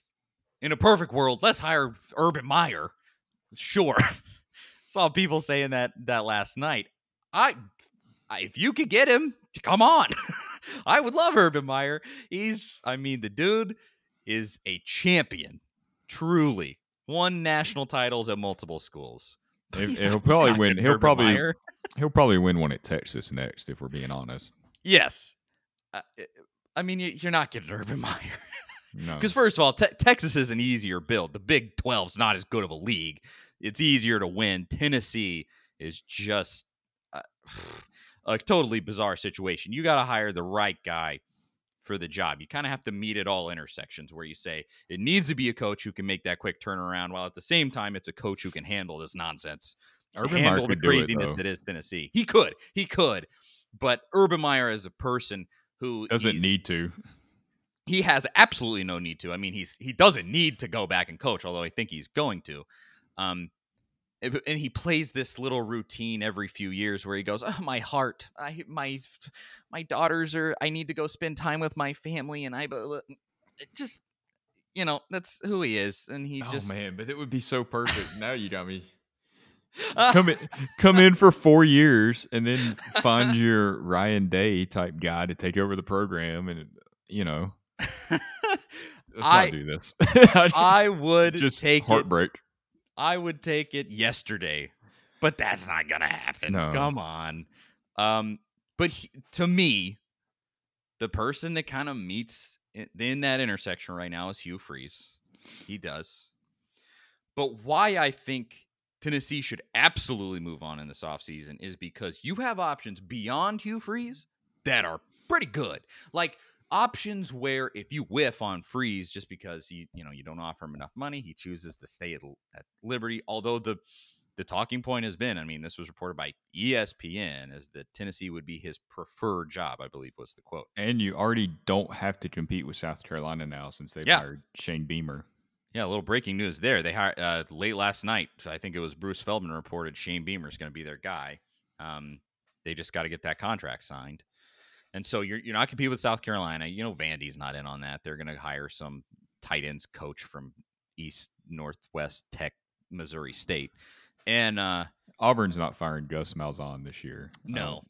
in a perfect world, let's hire Urban Meyer. Sure, saw people saying that that last night. I I- if you could get him, come on. I would love Urban Meyer. He's, I mean, the dude is a champion, truly. Won national titles at multiple schools. He'll probably win. He'll Urban probably Meyer. he'll probably win one at Texas next, if we're being honest. yes. Uh, I mean, you- you're not getting Urban Meyer. No, Because first of all, te- Texas is an easier build. The Big 12's not as good of a league. It's easier to win. Tennessee is just uh, a totally bizarre situation. You got to hire the right guy for the job. You kind of have to meet at all intersections where you say it needs to be a coach who can make that quick turnaround, while at the same time it's a coach who can handle this nonsense, Urban Meyer handle the do it craziness that is Tennessee. He could, he could, but Urban Meyer as a person who Doesn't need to. he has absolutely no need to. I mean, he's he doesn't need to go back and coach, although I think he's going to. Um, and he plays this little routine every few years where he goes, "Oh, my heart, I my my daughters are. I need to go spend time with my family, and I blah, blah." Just." You know that's who he is, and he oh just man, but it would be so perfect. now you got me. Come in, come in for four years, and then find your Ryan Day type guy to take over the program, and you know, let's I- not do this. I would just take it. I would take it yesterday but that's not gonna happen. No. Come on. Um, but he, to me, the person that kind of meets in, in that intersection right now is Hugh Freeze. He does. But why I think Tennessee should absolutely move on in this offseason is because you have options beyond Hugh Freeze that are pretty good. Like options where if you whiff on Freeze just because you you know you don't offer him enough money, he chooses to stay at, at Liberty. Although the the talking point has been, I mean, this was reported by ESPN, is that Tennessee would be his preferred job. I believe was the quote. And you already don't have to compete with South Carolina now since they've Yeah. hired Shane Beamer. Yeah, a little breaking news there. They hired uh, late last night. I think it was Bruce Feldman reported Shane Beamer is going to be their guy. Um, they just got to get that contract signed, and so you're you're not competing with South Carolina. You know, Vandy's not in on that. They're going to hire some tight ends coach from East Northwest Tech, Missouri State, and uh, Auburn's not firing Gus Malzahn this year. no, Um,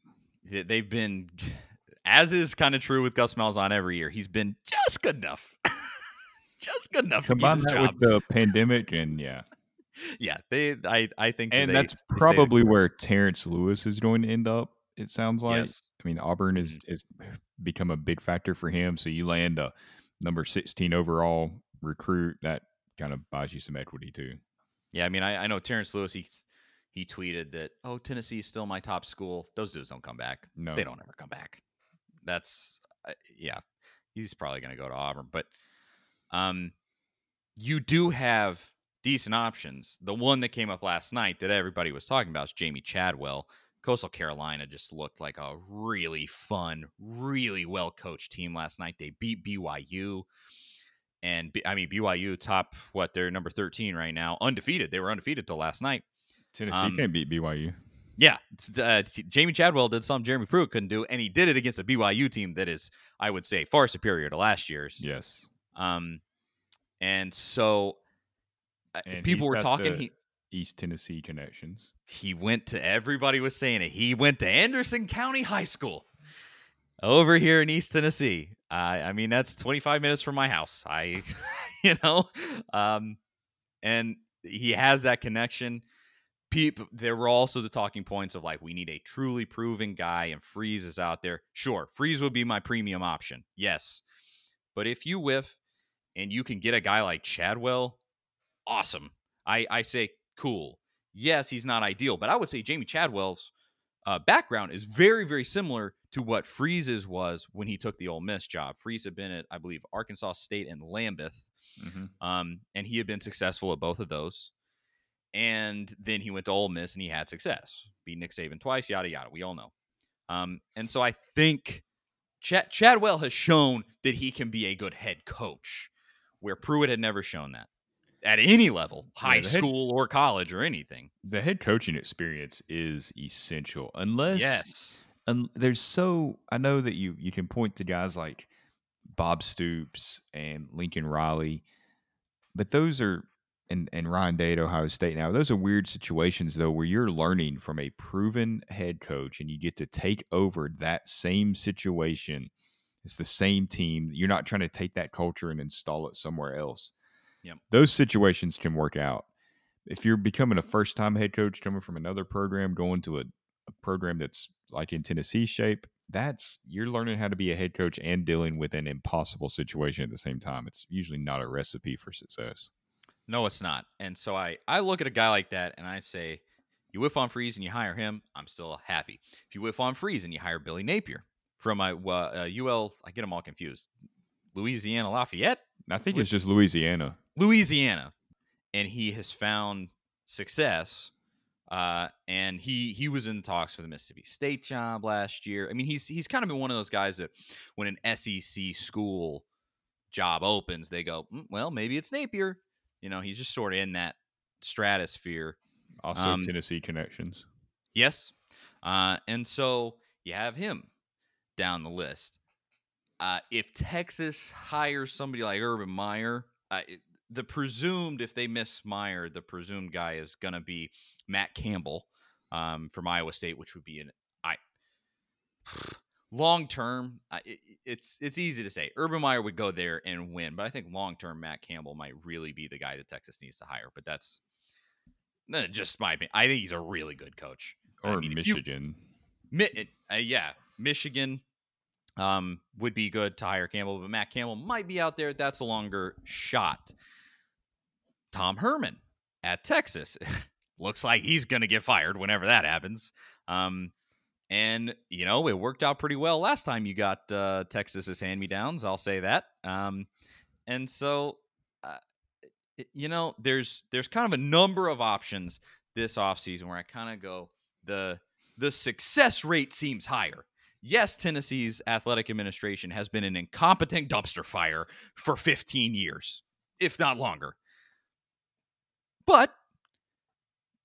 they- they've been, as is kind of true with Gus Malzahn every year. He's been just good enough, just good enough. to combine that job. with the pandemic, and yeah, yeah, they. I I think, that and they- that's they probably where Terrence Lewis is going to end up. It sounds like. Yes. I mean, Auburn is is become a big factor for him. So you land a number sixteen overall recruit that kind of buys you some equity too. Yeah, I mean, I, I know Terrence Lewis. He he tweeted that, "Oh, Tennessee is still my top school." Those dudes don't come back. No, They don't ever come back. That's uh, yeah. He's probably going to go to Auburn, but um, you do have decent options. The one that came up last night that everybody was talking about is Jamey Chadwell. Coastal Carolina just looked like a really fun, really well coached team last night. They beat BYU. And I mean BYU top what they're number 13 right now, undefeated. They were undefeated till last night. Tennessee um, can't beat BYU. Yeah, uh, Jamey Chadwell did something Jeremy Pruitt couldn't do, and he did it against a BYU team that is, I would say, far superior to last year's. Yes, Um, and so uh, And people were talking. the- He East Tennessee connections. he went to everybody was saying it. He went to Anderson County High School over here in East Tennessee. Uh, I mean, that's 25 minutes from my house. I, you know, um, and he has that connection. People, there were also the talking points of like, we need a truly proven guy, and Freeze is out there. Sure, Freeze would be my premium option. Yes. But if you whiff and you can get a guy like Chadwell, awesome. I, I say, cool. Yes, he's not ideal, but I would say Jamey Chadwell's uh, background is very, very similar to what Freeze's was when he took the Ole Miss job. Freeze had been at, I believe, Arkansas State and Lambuth, Mhm. um, and he had been successful at both of those. And then he went to Ole Miss and he had success, beat Nick Saban twice, yada yada. We all know. Um, and so I think Chad- Chadwell has shown that he can be a good head coach, where Pruitt had never shown that at any level, high head- school or college or anything. The head coaching experience is essential, unless Yes. un- there's so I know that you you can point to guys like Bob Stoops and Lincoln Riley, but those are and and Ryan Day at Ohio State now. Those are weird situations though, where you're learning from a proven head coach and you get to take over that same situation. It's the same team. You're not trying to take that culture and install it somewhere else. Yep. Those situations can work out. If you're becoming a first time head coach coming from another program, going to a, a program that's like in Tennessee shape, that's you're learning how to be a head coach and dealing with an impossible situation at the same time. It's usually not a recipe for success. No, it's not. And so I, I look at a guy like that and I say, you whiff on Freeze and you hire him, I'm still happy. If you whiff on Freeze and you hire Billy Napier from my uh, UL, I get them all confused. Louisiana Lafayette, I think it's just Louisiana. Louisiana, and he has found success. Uh, and he he was in talks for the Mississippi State job last year. I mean, he's he's kind of been one of those guys that when an SEC school job opens, they go, "Mm, well, maybe it's Napier. You know, he's just sort of in that stratosphere. Also Um, Tennessee connections. Yes. Uh, and so you have him down the list. Uh, if Texas hires somebody like Urban Meyer, uh, it- the presumed, if they miss Meyer, the presumed guy is going to be Matt Campbell um, from Iowa State, which would be an I long term. It, it's it's easy to say Urban Meyer would go there and win, but I think long term Matt Campbell might really be the guy that Texas needs to hire. But that's No, just my opinion. I think he's a really good coach. I Or mean, if you- Michigan. Mi- uh, yeah, Michigan um, would be good to hire Campbell, but Matt Campbell might be out there. That's a longer shot. Tom Herman at Texas looks like he's going to get fired whenever that happens. Um, and you know it worked out pretty well last time you got uh, Texas's hand me downs. I'll say that. Um, and so, uh, you know, there's there's kind of a number of options this offseason where I kind of go the the success rate seems higher. Yes, Tennessee's athletic administration has been an incompetent dumpster fire for 15 years, if not longer. But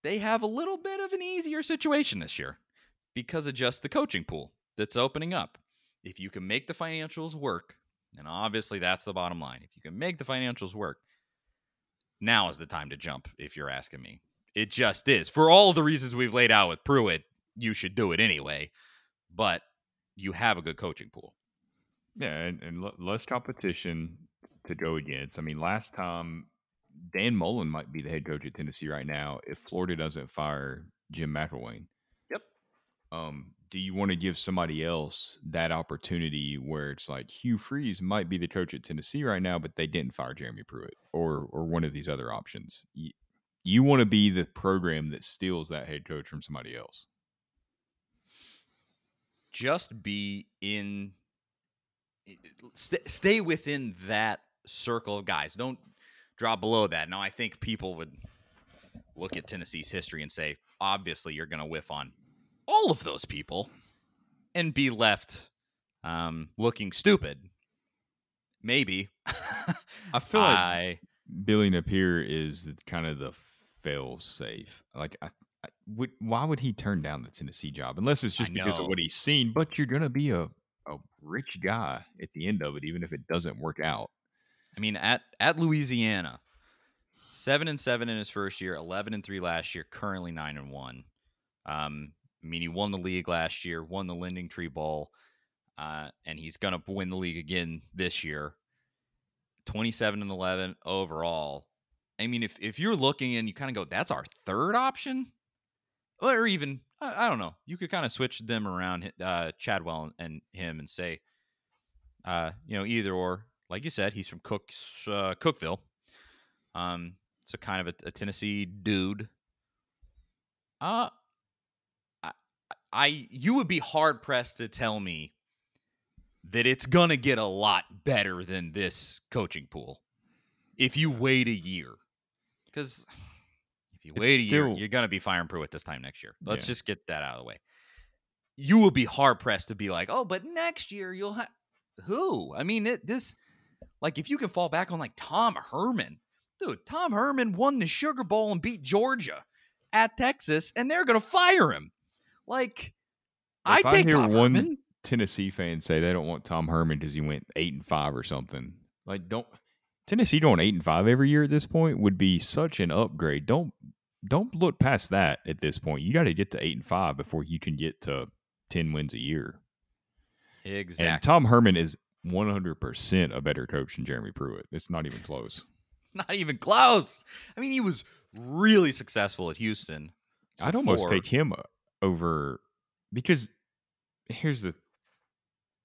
they have a little bit of an easier situation this year because of just the coaching pool that's opening up. If you can make the financials work, and obviously that's the bottom line, if you can make the financials work, now is the time to jump, if you're asking me. It just is. For all the reasons we've laid out with Pruitt, you should do it anyway. But you have a good coaching pool. Yeah, and, and l- less competition to go against. I mean, last time Dan Mullen might be the head coach at Tennessee right now if Florida doesn't fire Jim McElwain. Yep. Um, do you want to give somebody else that opportunity where it's like Hugh Freeze might be the coach at Tennessee right now, but they didn't fire Jeremy Pruitt or or one of these other options? You, you want to be the program that steals that head coach from somebody else. Just be in, st- stay within that circle of guys. Don't drop below that. Now, I think people would look at Tennessee's history and say, obviously, you're going to whiff on all of those people and be left um, looking stupid. Maybe. I feel like I Billy Napier is kind of the fail safe. Like, I, I would, why would he turn down the Tennessee job unless it's just because of what he's seen? But you're gonna be a a rich guy at the end of it, even if it doesn't work out. I mean, at at Louisiana, seven and seven in his first year, eleven and three last year, currently nine and one. Um, I mean, he won the league last year, won the Lending Tree Bowl, uh, and he's gonna win the league again this year. Twenty-seven and eleven overall. I mean, if if you're looking and you kind of go, that's our third option, or even I, I don't know, you could kind of switch them around, uh, Chadwell and him, and say, uh, you know, either or. Like you said, he's from Cook's uh, Cookeville, um, so kind of a, a Tennessee dude. Uh, I, I you would be hard pressed to tell me that it's gonna get a lot better than this coaching pool if you wait a year, because if you It's wait a year, you're gonna be firing Pruitt this time next year. Let's Yeah. just get that out of the way. You will be hard pressed to be like, oh, but next year you'll have who? I mean, it, this like if you can fall back on like Tom Herman, dude. Tom Herman won the Sugar Bowl and beat Georgia at Texas, and they're gonna fire him. Like, I I take hear Tom one- Herman. Tennessee fans say they don't want Tom Herman because he went eight and five or something. Like, don't Tennessee going eight and five every year at this point would be such an upgrade. Don't don't look past that at this point. You got to get to eight and five before you can get to ten wins a year. Exactly. And Tom Herman is one hundred percent a better coach than Jeremy Pruitt. It's not even close. Not even close. I mean, he was really successful at Houston. I'd almost take him over because here's the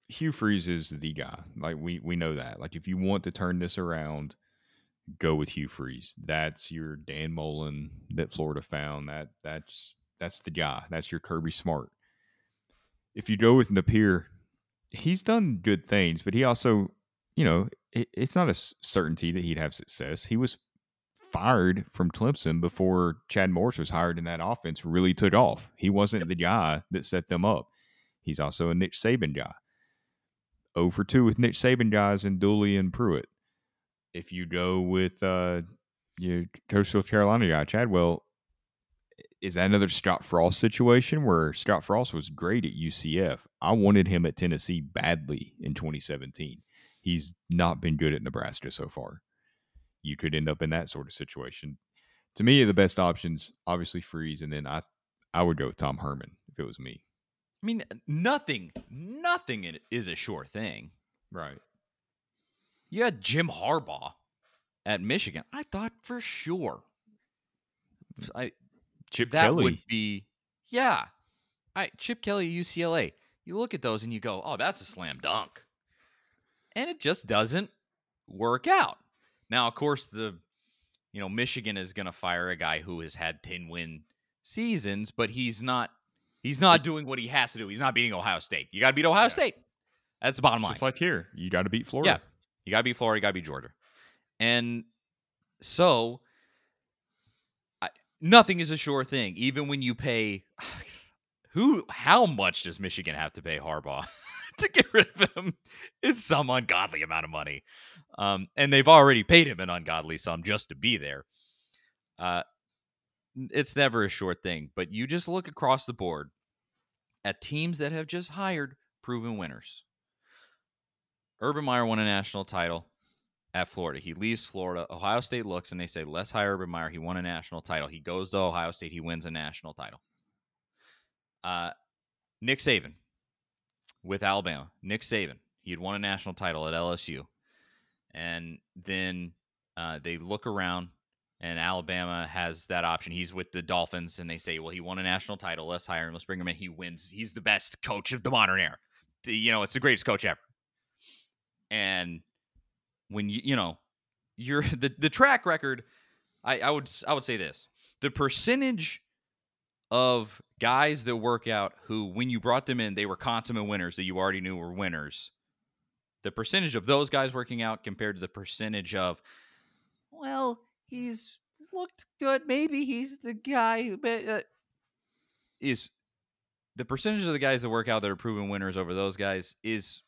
Hugh Freeze is the guy. Like we we know that. Like if you want to turn this around, go with Hugh Freeze. That's your Dan Mullen that Florida found. That that's that's the guy. That's your Kirby Smart. If you go with Napier, he's done good things, but he also, you know, it, it's not a certainty that he'd have success. He was fired from Clemson before Chad Morris was hired and that offense really took off. He wasn't the guy that set them up. He's also a Nick Saban guy. 0 for 2 with Nick Saban guys and Dooley and Pruitt. If you go with uh your Coastal Carolina guy, Chadwell, is that another Scott Frost situation where Scott Frost was great at UCF? I wanted him at Tennessee badly in 2017. He's not been good at Nebraska so far. You could end up in that sort of situation. To me, the best options obviously Freeze, and then I I would go with Tom Herman if it was me. I mean, nothing, nothing is a sure thing. Right. You had Jim Harbaugh at Michigan. I thought for sure. I Chip that Kelly. would be yeah. I Chip Kelly UCLA. You look at those and you go, "Oh, that's a slam dunk," and it just doesn't work out. Now, of course, the you know Michigan is going to fire a guy who has had ten win seasons, but he's not he's not doing what he has to do. He's not beating Ohio State. You got to beat Ohio Yeah. State. That's the bottom line. It's like here. You got to beat Florida. Yeah. You got to beat Florida, you got to be Georgia. And so nothing is a sure thing even when you pay who how much does Michigan have to pay Harbaugh to get rid of him? It's some ungodly amount of money. Um, and they've already paid him an ungodly sum just to be there. Uh, it's never a sure thing, but you just look across the board at teams that have just hired proven winners. Urban Meyer won a national title at Florida. He leaves Florida. Ohio State looks and they say, let's hire Urban Meyer. He won a national title. He goes to Ohio State. He wins a national title. Uh, Nick Saban with Alabama. Nick Saban. He had won a national title at LSU. And then uh, they look around and Alabama has that option. He's with the Dolphins and they say, well, he won a national title. Let's hire him. Let's bring him in. He wins. He's the best coach of the modern era. You know, it's the greatest coach ever. And when you you know you're the the track record I, I would I would say this the percentage of guys that work out who when you brought them in they were consummate winners that you already knew were winners the percentage of those guys working out compared to the percentage of well he's looked good. Maybe he's the guy who uh, is the percentage of the guys that work out that are proven winners over those guys is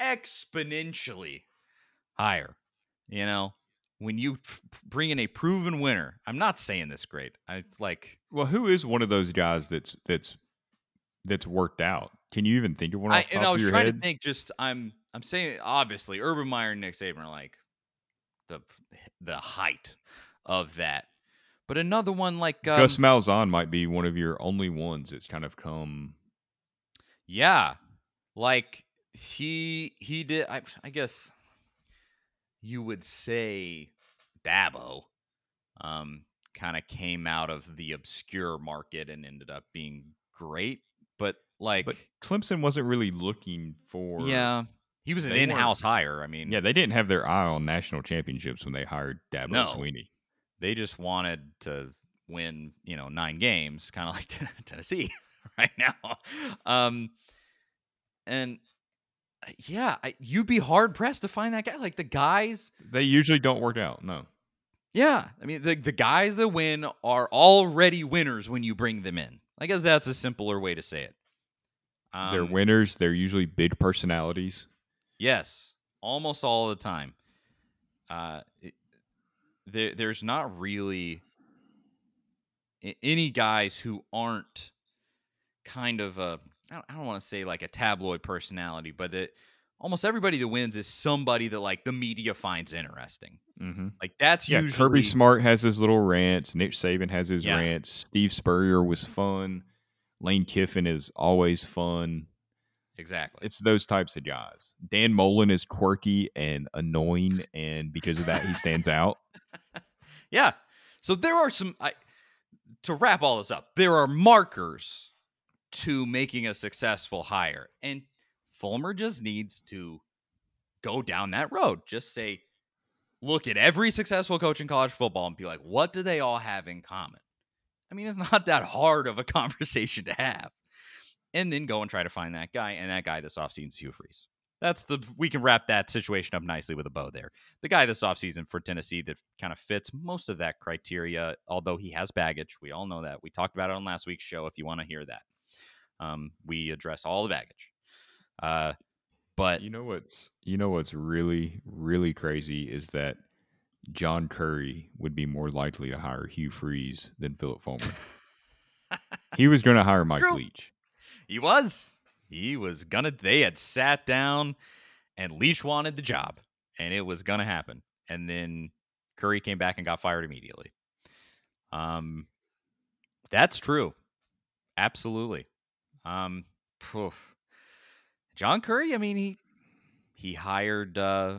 exponentially higher. You know, when you bring in a proven winner, I'm not saying this great. I like Well, who is one of those guys that's that's that's worked out? Can you even think of one I, and I of was trying head? to think. Just I'm I'm saying obviously Urban Meyer and Nick Saban are like the the height of that. But another one like um, Gus Malzahn might be one of your only ones that's kind of come. Yeah. Like he he did I I guess you would say Dabo um kind of came out of the obscure market and ended up being great, but like But Clemson wasn't really looking for. yeah, he was an in-house hire. I mean, yeah, they didn't have their eye on national championships when they hired Dabo No. Swinney. they just wanted to win, you know, nine games, kind of like Ten- Tennessee right now. Um, and yeah, I, you'd be hard pressed to find that guy. Like the guys, They usually don't work out. No, yeah, I mean the the guys that win are already winners when you bring them in. I guess that's a simpler way to say it. they're Um, winners. They're usually big personalities. Yes, almost all the time. Uh, it, there, there's not really any guys who aren't kind of a. I don't, I don't want to say like a tabloid personality, but that almost everybody that wins is somebody that like the media finds interesting. Mm-hmm. Like that's Yeah, usually Kirby Smart has his little rants. Nick Saban has his Yeah. rants. Steve Spurrier was fun. Lane Kiffin is always fun. exactly. It's those types of guys. Dan Mullen is quirky and annoying, and because of that, he stands out. Yeah. So there are some I to wrap all this up. There are markers to making a successful hire. And Fulmer just needs to go down that road. Just say look at every successful coach in college football and be like, what do they all have in common? I mean, it's not that hard of a conversation to have. And then go and try to find that guy, and that guy this offseason is Hugh Freeze. That's the we can wrap that situation up nicely with a bow there the guy this offseason for Tennessee that kind of fits most of that criteria, although he has baggage. We all know that. We talked about it on last week's show if you want to hear that. Um, we address all the baggage. Uh, but You know what's you know what's really really crazy is that John Currie would be more likely to hire Hugh Freeze than Philip Fulmer. he was going to hire Mike True. Leach. he was. He was gonna they had sat down and Leach wanted the job and it was gonna happen. And then Currie came back and got fired immediately. Um that's true. Absolutely. Um phew. John Currie, I mean he he hired uh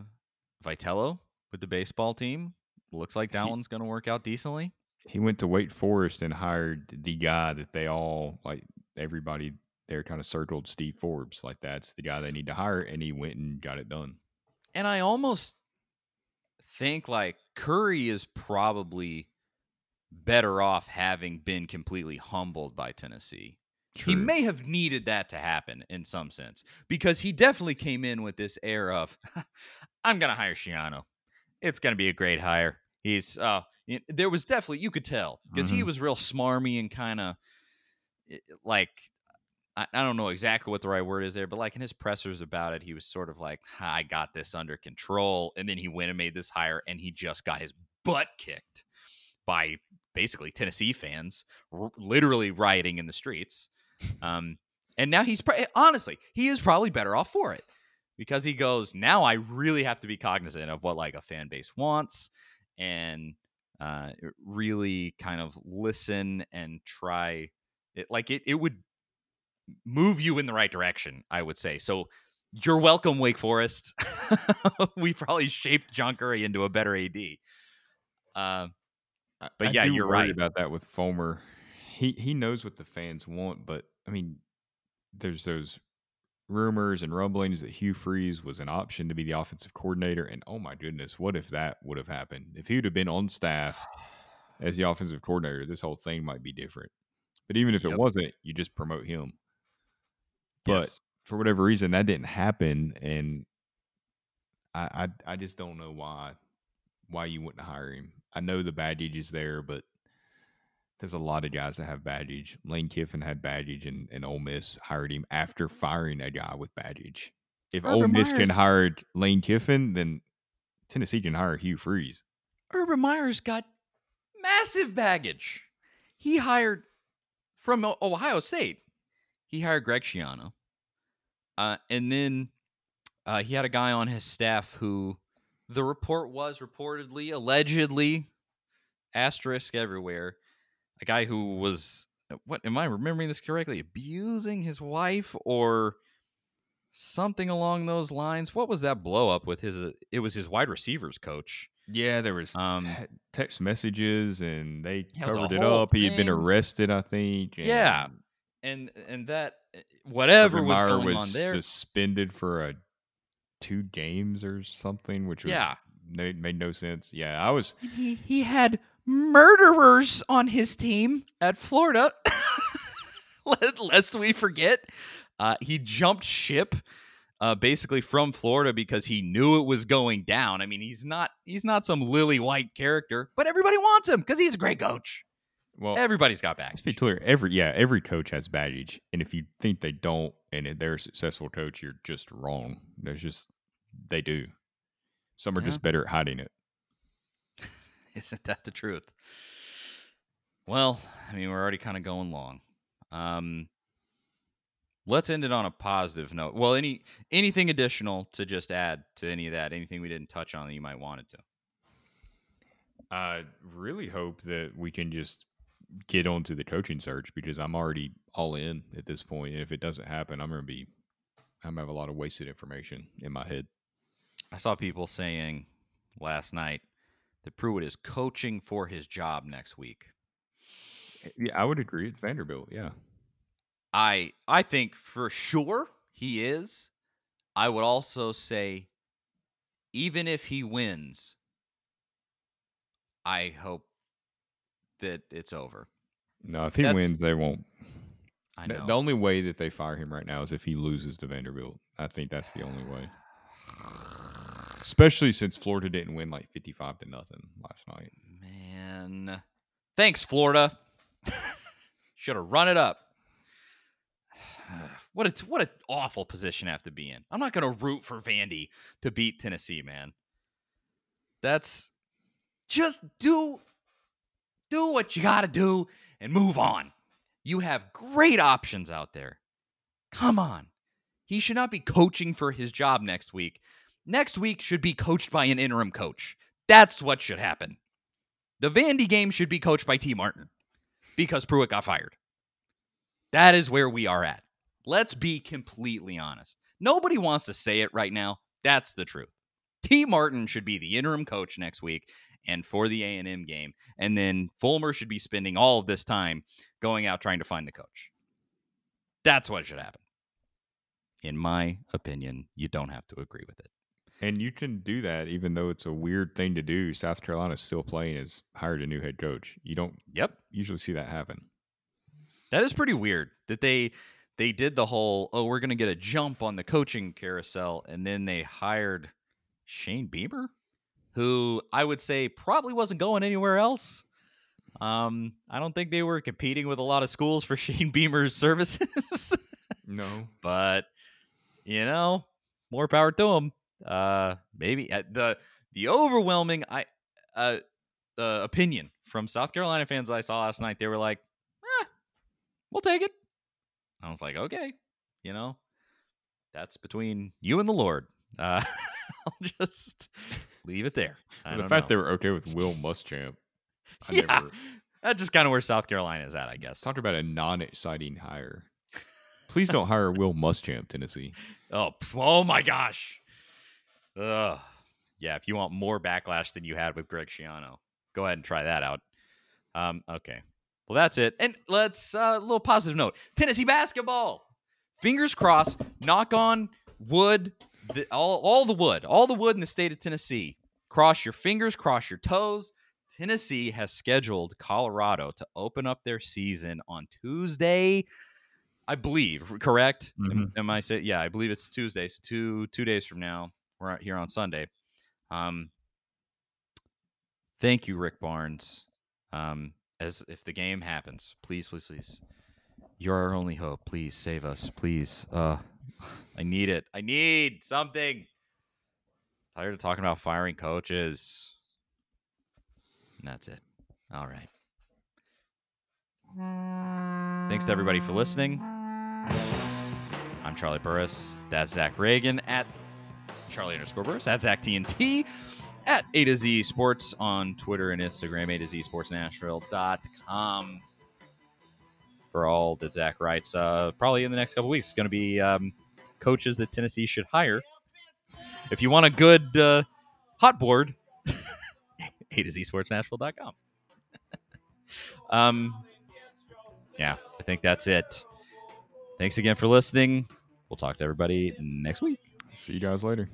Vitello with the baseball team. Looks like that He- one's gonna work out decently. He went to Wake Forest and hired the guy that they all like. Everybody there kind of circled Steve Forbes like that's the guy they need to hire, and he went and got it done. And I almost think like Currie is probably better off having been completely humbled by Tennessee. He may have needed that to happen in some sense because he definitely came in with this air of, I'm going to hire Schiano. It's going to be a great hire. He's, uh, there was definitely, you could tell because he Mhm. was real smarmy and kind of like, I, I don't know exactly what the right word is there, but like in his pressers about it, he was sort of like, I got this under control. And then he went and made this hire and he just got his butt kicked by basically Tennessee fans, r- literally rioting in the streets. Um, and now he's pr- honestly, he is probably better off for it because he goes, now I really have to be cognizant of what like a fan base wants and uh, really kind of listen and try it. Like it, it would move you in the right direction, I would say. So you're welcome, Wake Forest. we probably shaped John Currie into a better AD. Um, I- But I yeah, do you're right. about that with Fulmer. He he knows what the fans want, but I mean, there's those rumors and rumblings that Hugh Freeze was an option to be the offensive coordinator, and oh my goodness, what if that would have happened? If he would have been on staff as the offensive coordinator, this whole thing might be different. But even if Yep. it wasn't, you just promote him. But yes. for whatever reason, that didn't happen, and I I, I just don't know why why you wouldn't hire him. I know the baggage is there, but there's a lot of guys that have baggage. Lane Kiffin had baggage, and, and Ole Miss hired him after firing a guy with baggage. If Ole Urban Miss can hire Lane Kiffin, then Tennessee can hire Hugh Freeze. Urban Meyer's got massive baggage. He hired from Ohio State. He hired Greg Schiano. Uh, and then uh, he had a guy on his staff who the report was reportedly, allegedly, asterisk everywhere, a guy who was, what am I remembering this correctly? Abusing his wife or something along those lines. What was that blow up with his? Uh, it was his wide receivers coach. Yeah, there was Um, text messages, and they Yeah, it covered it whole up. He had been arrested, I think. Yeah, and and and that uh, whatever was going was on there. suspended for a two games or something, which was Yeah, made, made no sense. Yeah, I was he he had murderers on his team at Florida. Lest we forget, uh, he jumped ship. Uh, basically from Florida because he knew it was going down. I mean, he's not he's not some lily white character, but everybody wants him because he's a great coach. well. Everybody's got baggage. Let's be clear. Every yeah, every coach has baggage, and if you think they don't, and they're a successful coach, you're just wrong. There's just they do. Some are Yeah. just better at hiding it. Isn't that the truth? Well, I mean, we're already kind of going long. Um, let's end it on a positive note. Well, any anything additional to just add to any of that? Anything we didn't touch on that you might wanted to? I really hope that we can just get onto the coaching search because I'm already all in at this point. And if it doesn't happen, I'm going to be, I'm going to have a lot of wasted information in my head. I saw people saying last night that Pruitt is coaching for his job next week. Yeah, I would agree. It's Vanderbilt. Yeah. I I think for sure he is. I would also say even if he wins, I hope that it's over. No, if he That's- wins, they won't. I The- know. The only way that they fire him right now is if he loses to Vanderbilt. I think that's the only way. Especially since Florida didn't win like 55 to nothing last night. Man. Thanks, Florida. Should have run it up. What a what an awful position to have to be in. I'm not going to root for Vandy to beat Tennessee, man. That's just do do what you got to do and move on. You have great options out there. Come on. He should not be coaching for his job next week. Next week should be coached by an interim coach. That's what should happen. The Vandy game should be coached by Tee Martin because Pruitt got fired. That is where we are at. Let's be completely honest. Nobody wants to say it right now. That's the truth. Tee Martin should be the interim coach next week, and for the A&M game. And then Fulmer should be spending all of this time going out trying to find the coach. That's what should happen. In my opinion, you don't have to agree with it. And you can do that even though it's a weird thing to do. South Carolina's still playing has hired a new head coach. You don't Yep. usually see that happen. That is pretty weird that they they did the whole oh we're gonna get a jump on the coaching carousel and then they hired Shane Beamer, who I would say probably wasn't going anywhere else. Um, I don't think they were competing with a lot of schools for Shane Beamer's services, No. but you know, more power to them. Uh, maybe uh, the the overwhelming I uh, uh opinion from South Carolina fans I saw last night, they were like, eh, "We'll take it." I was like, "Okay, you know, that's between you and the Lord." Uh, I'll just leave it there. The fact know. they were okay with Will Muschamp. I yeah, never that's just kind of where South Carolina is at, I guess. talked about a non-exciting hire. Please don't hire Will Muschamp, Tennessee. Oh, oh my gosh. Ugh. Yeah, if you want more backlash than you had with Greg Schiano, go ahead and try that out. Um, okay. Well, that's it. And let's uh, a little positive note. Tennessee basketball. Fingers crossed. Knock on wood. The, all, all the wood. All the wood in the state of Tennessee. Cross your fingers. Cross your toes. Tennessee has scheduled Colorado to open up their season on Tuesday. I believe, correct? Am, am I say? Yeah, I believe it's Tuesday. So two two days from now, we're out here on Sunday. Um, thank you, Rick Barnes. Um, as if the game happens, please, please, please, you're our only hope. Please save us, please. Uh, I need it. I need something. Tired of talking about firing coaches. And that's it. All right. Thanks to everybody for listening. I'm Charlie Burris. That's Zach Ragan at Charlie underscore Burris. That's Zach TNT at A to Z Sports on Twitter and Instagram, A to Z Sports Nashville.com. For all that Zach writes, uh, probably in the next couple weeks, it's going to be um, coaches that Tennessee should hire. If you want a good uh, hot board, A to Z Sports Nashville.com. um, yeah, I think that's it. Thanks again for listening. We'll talk to everybody next week. See you guys later.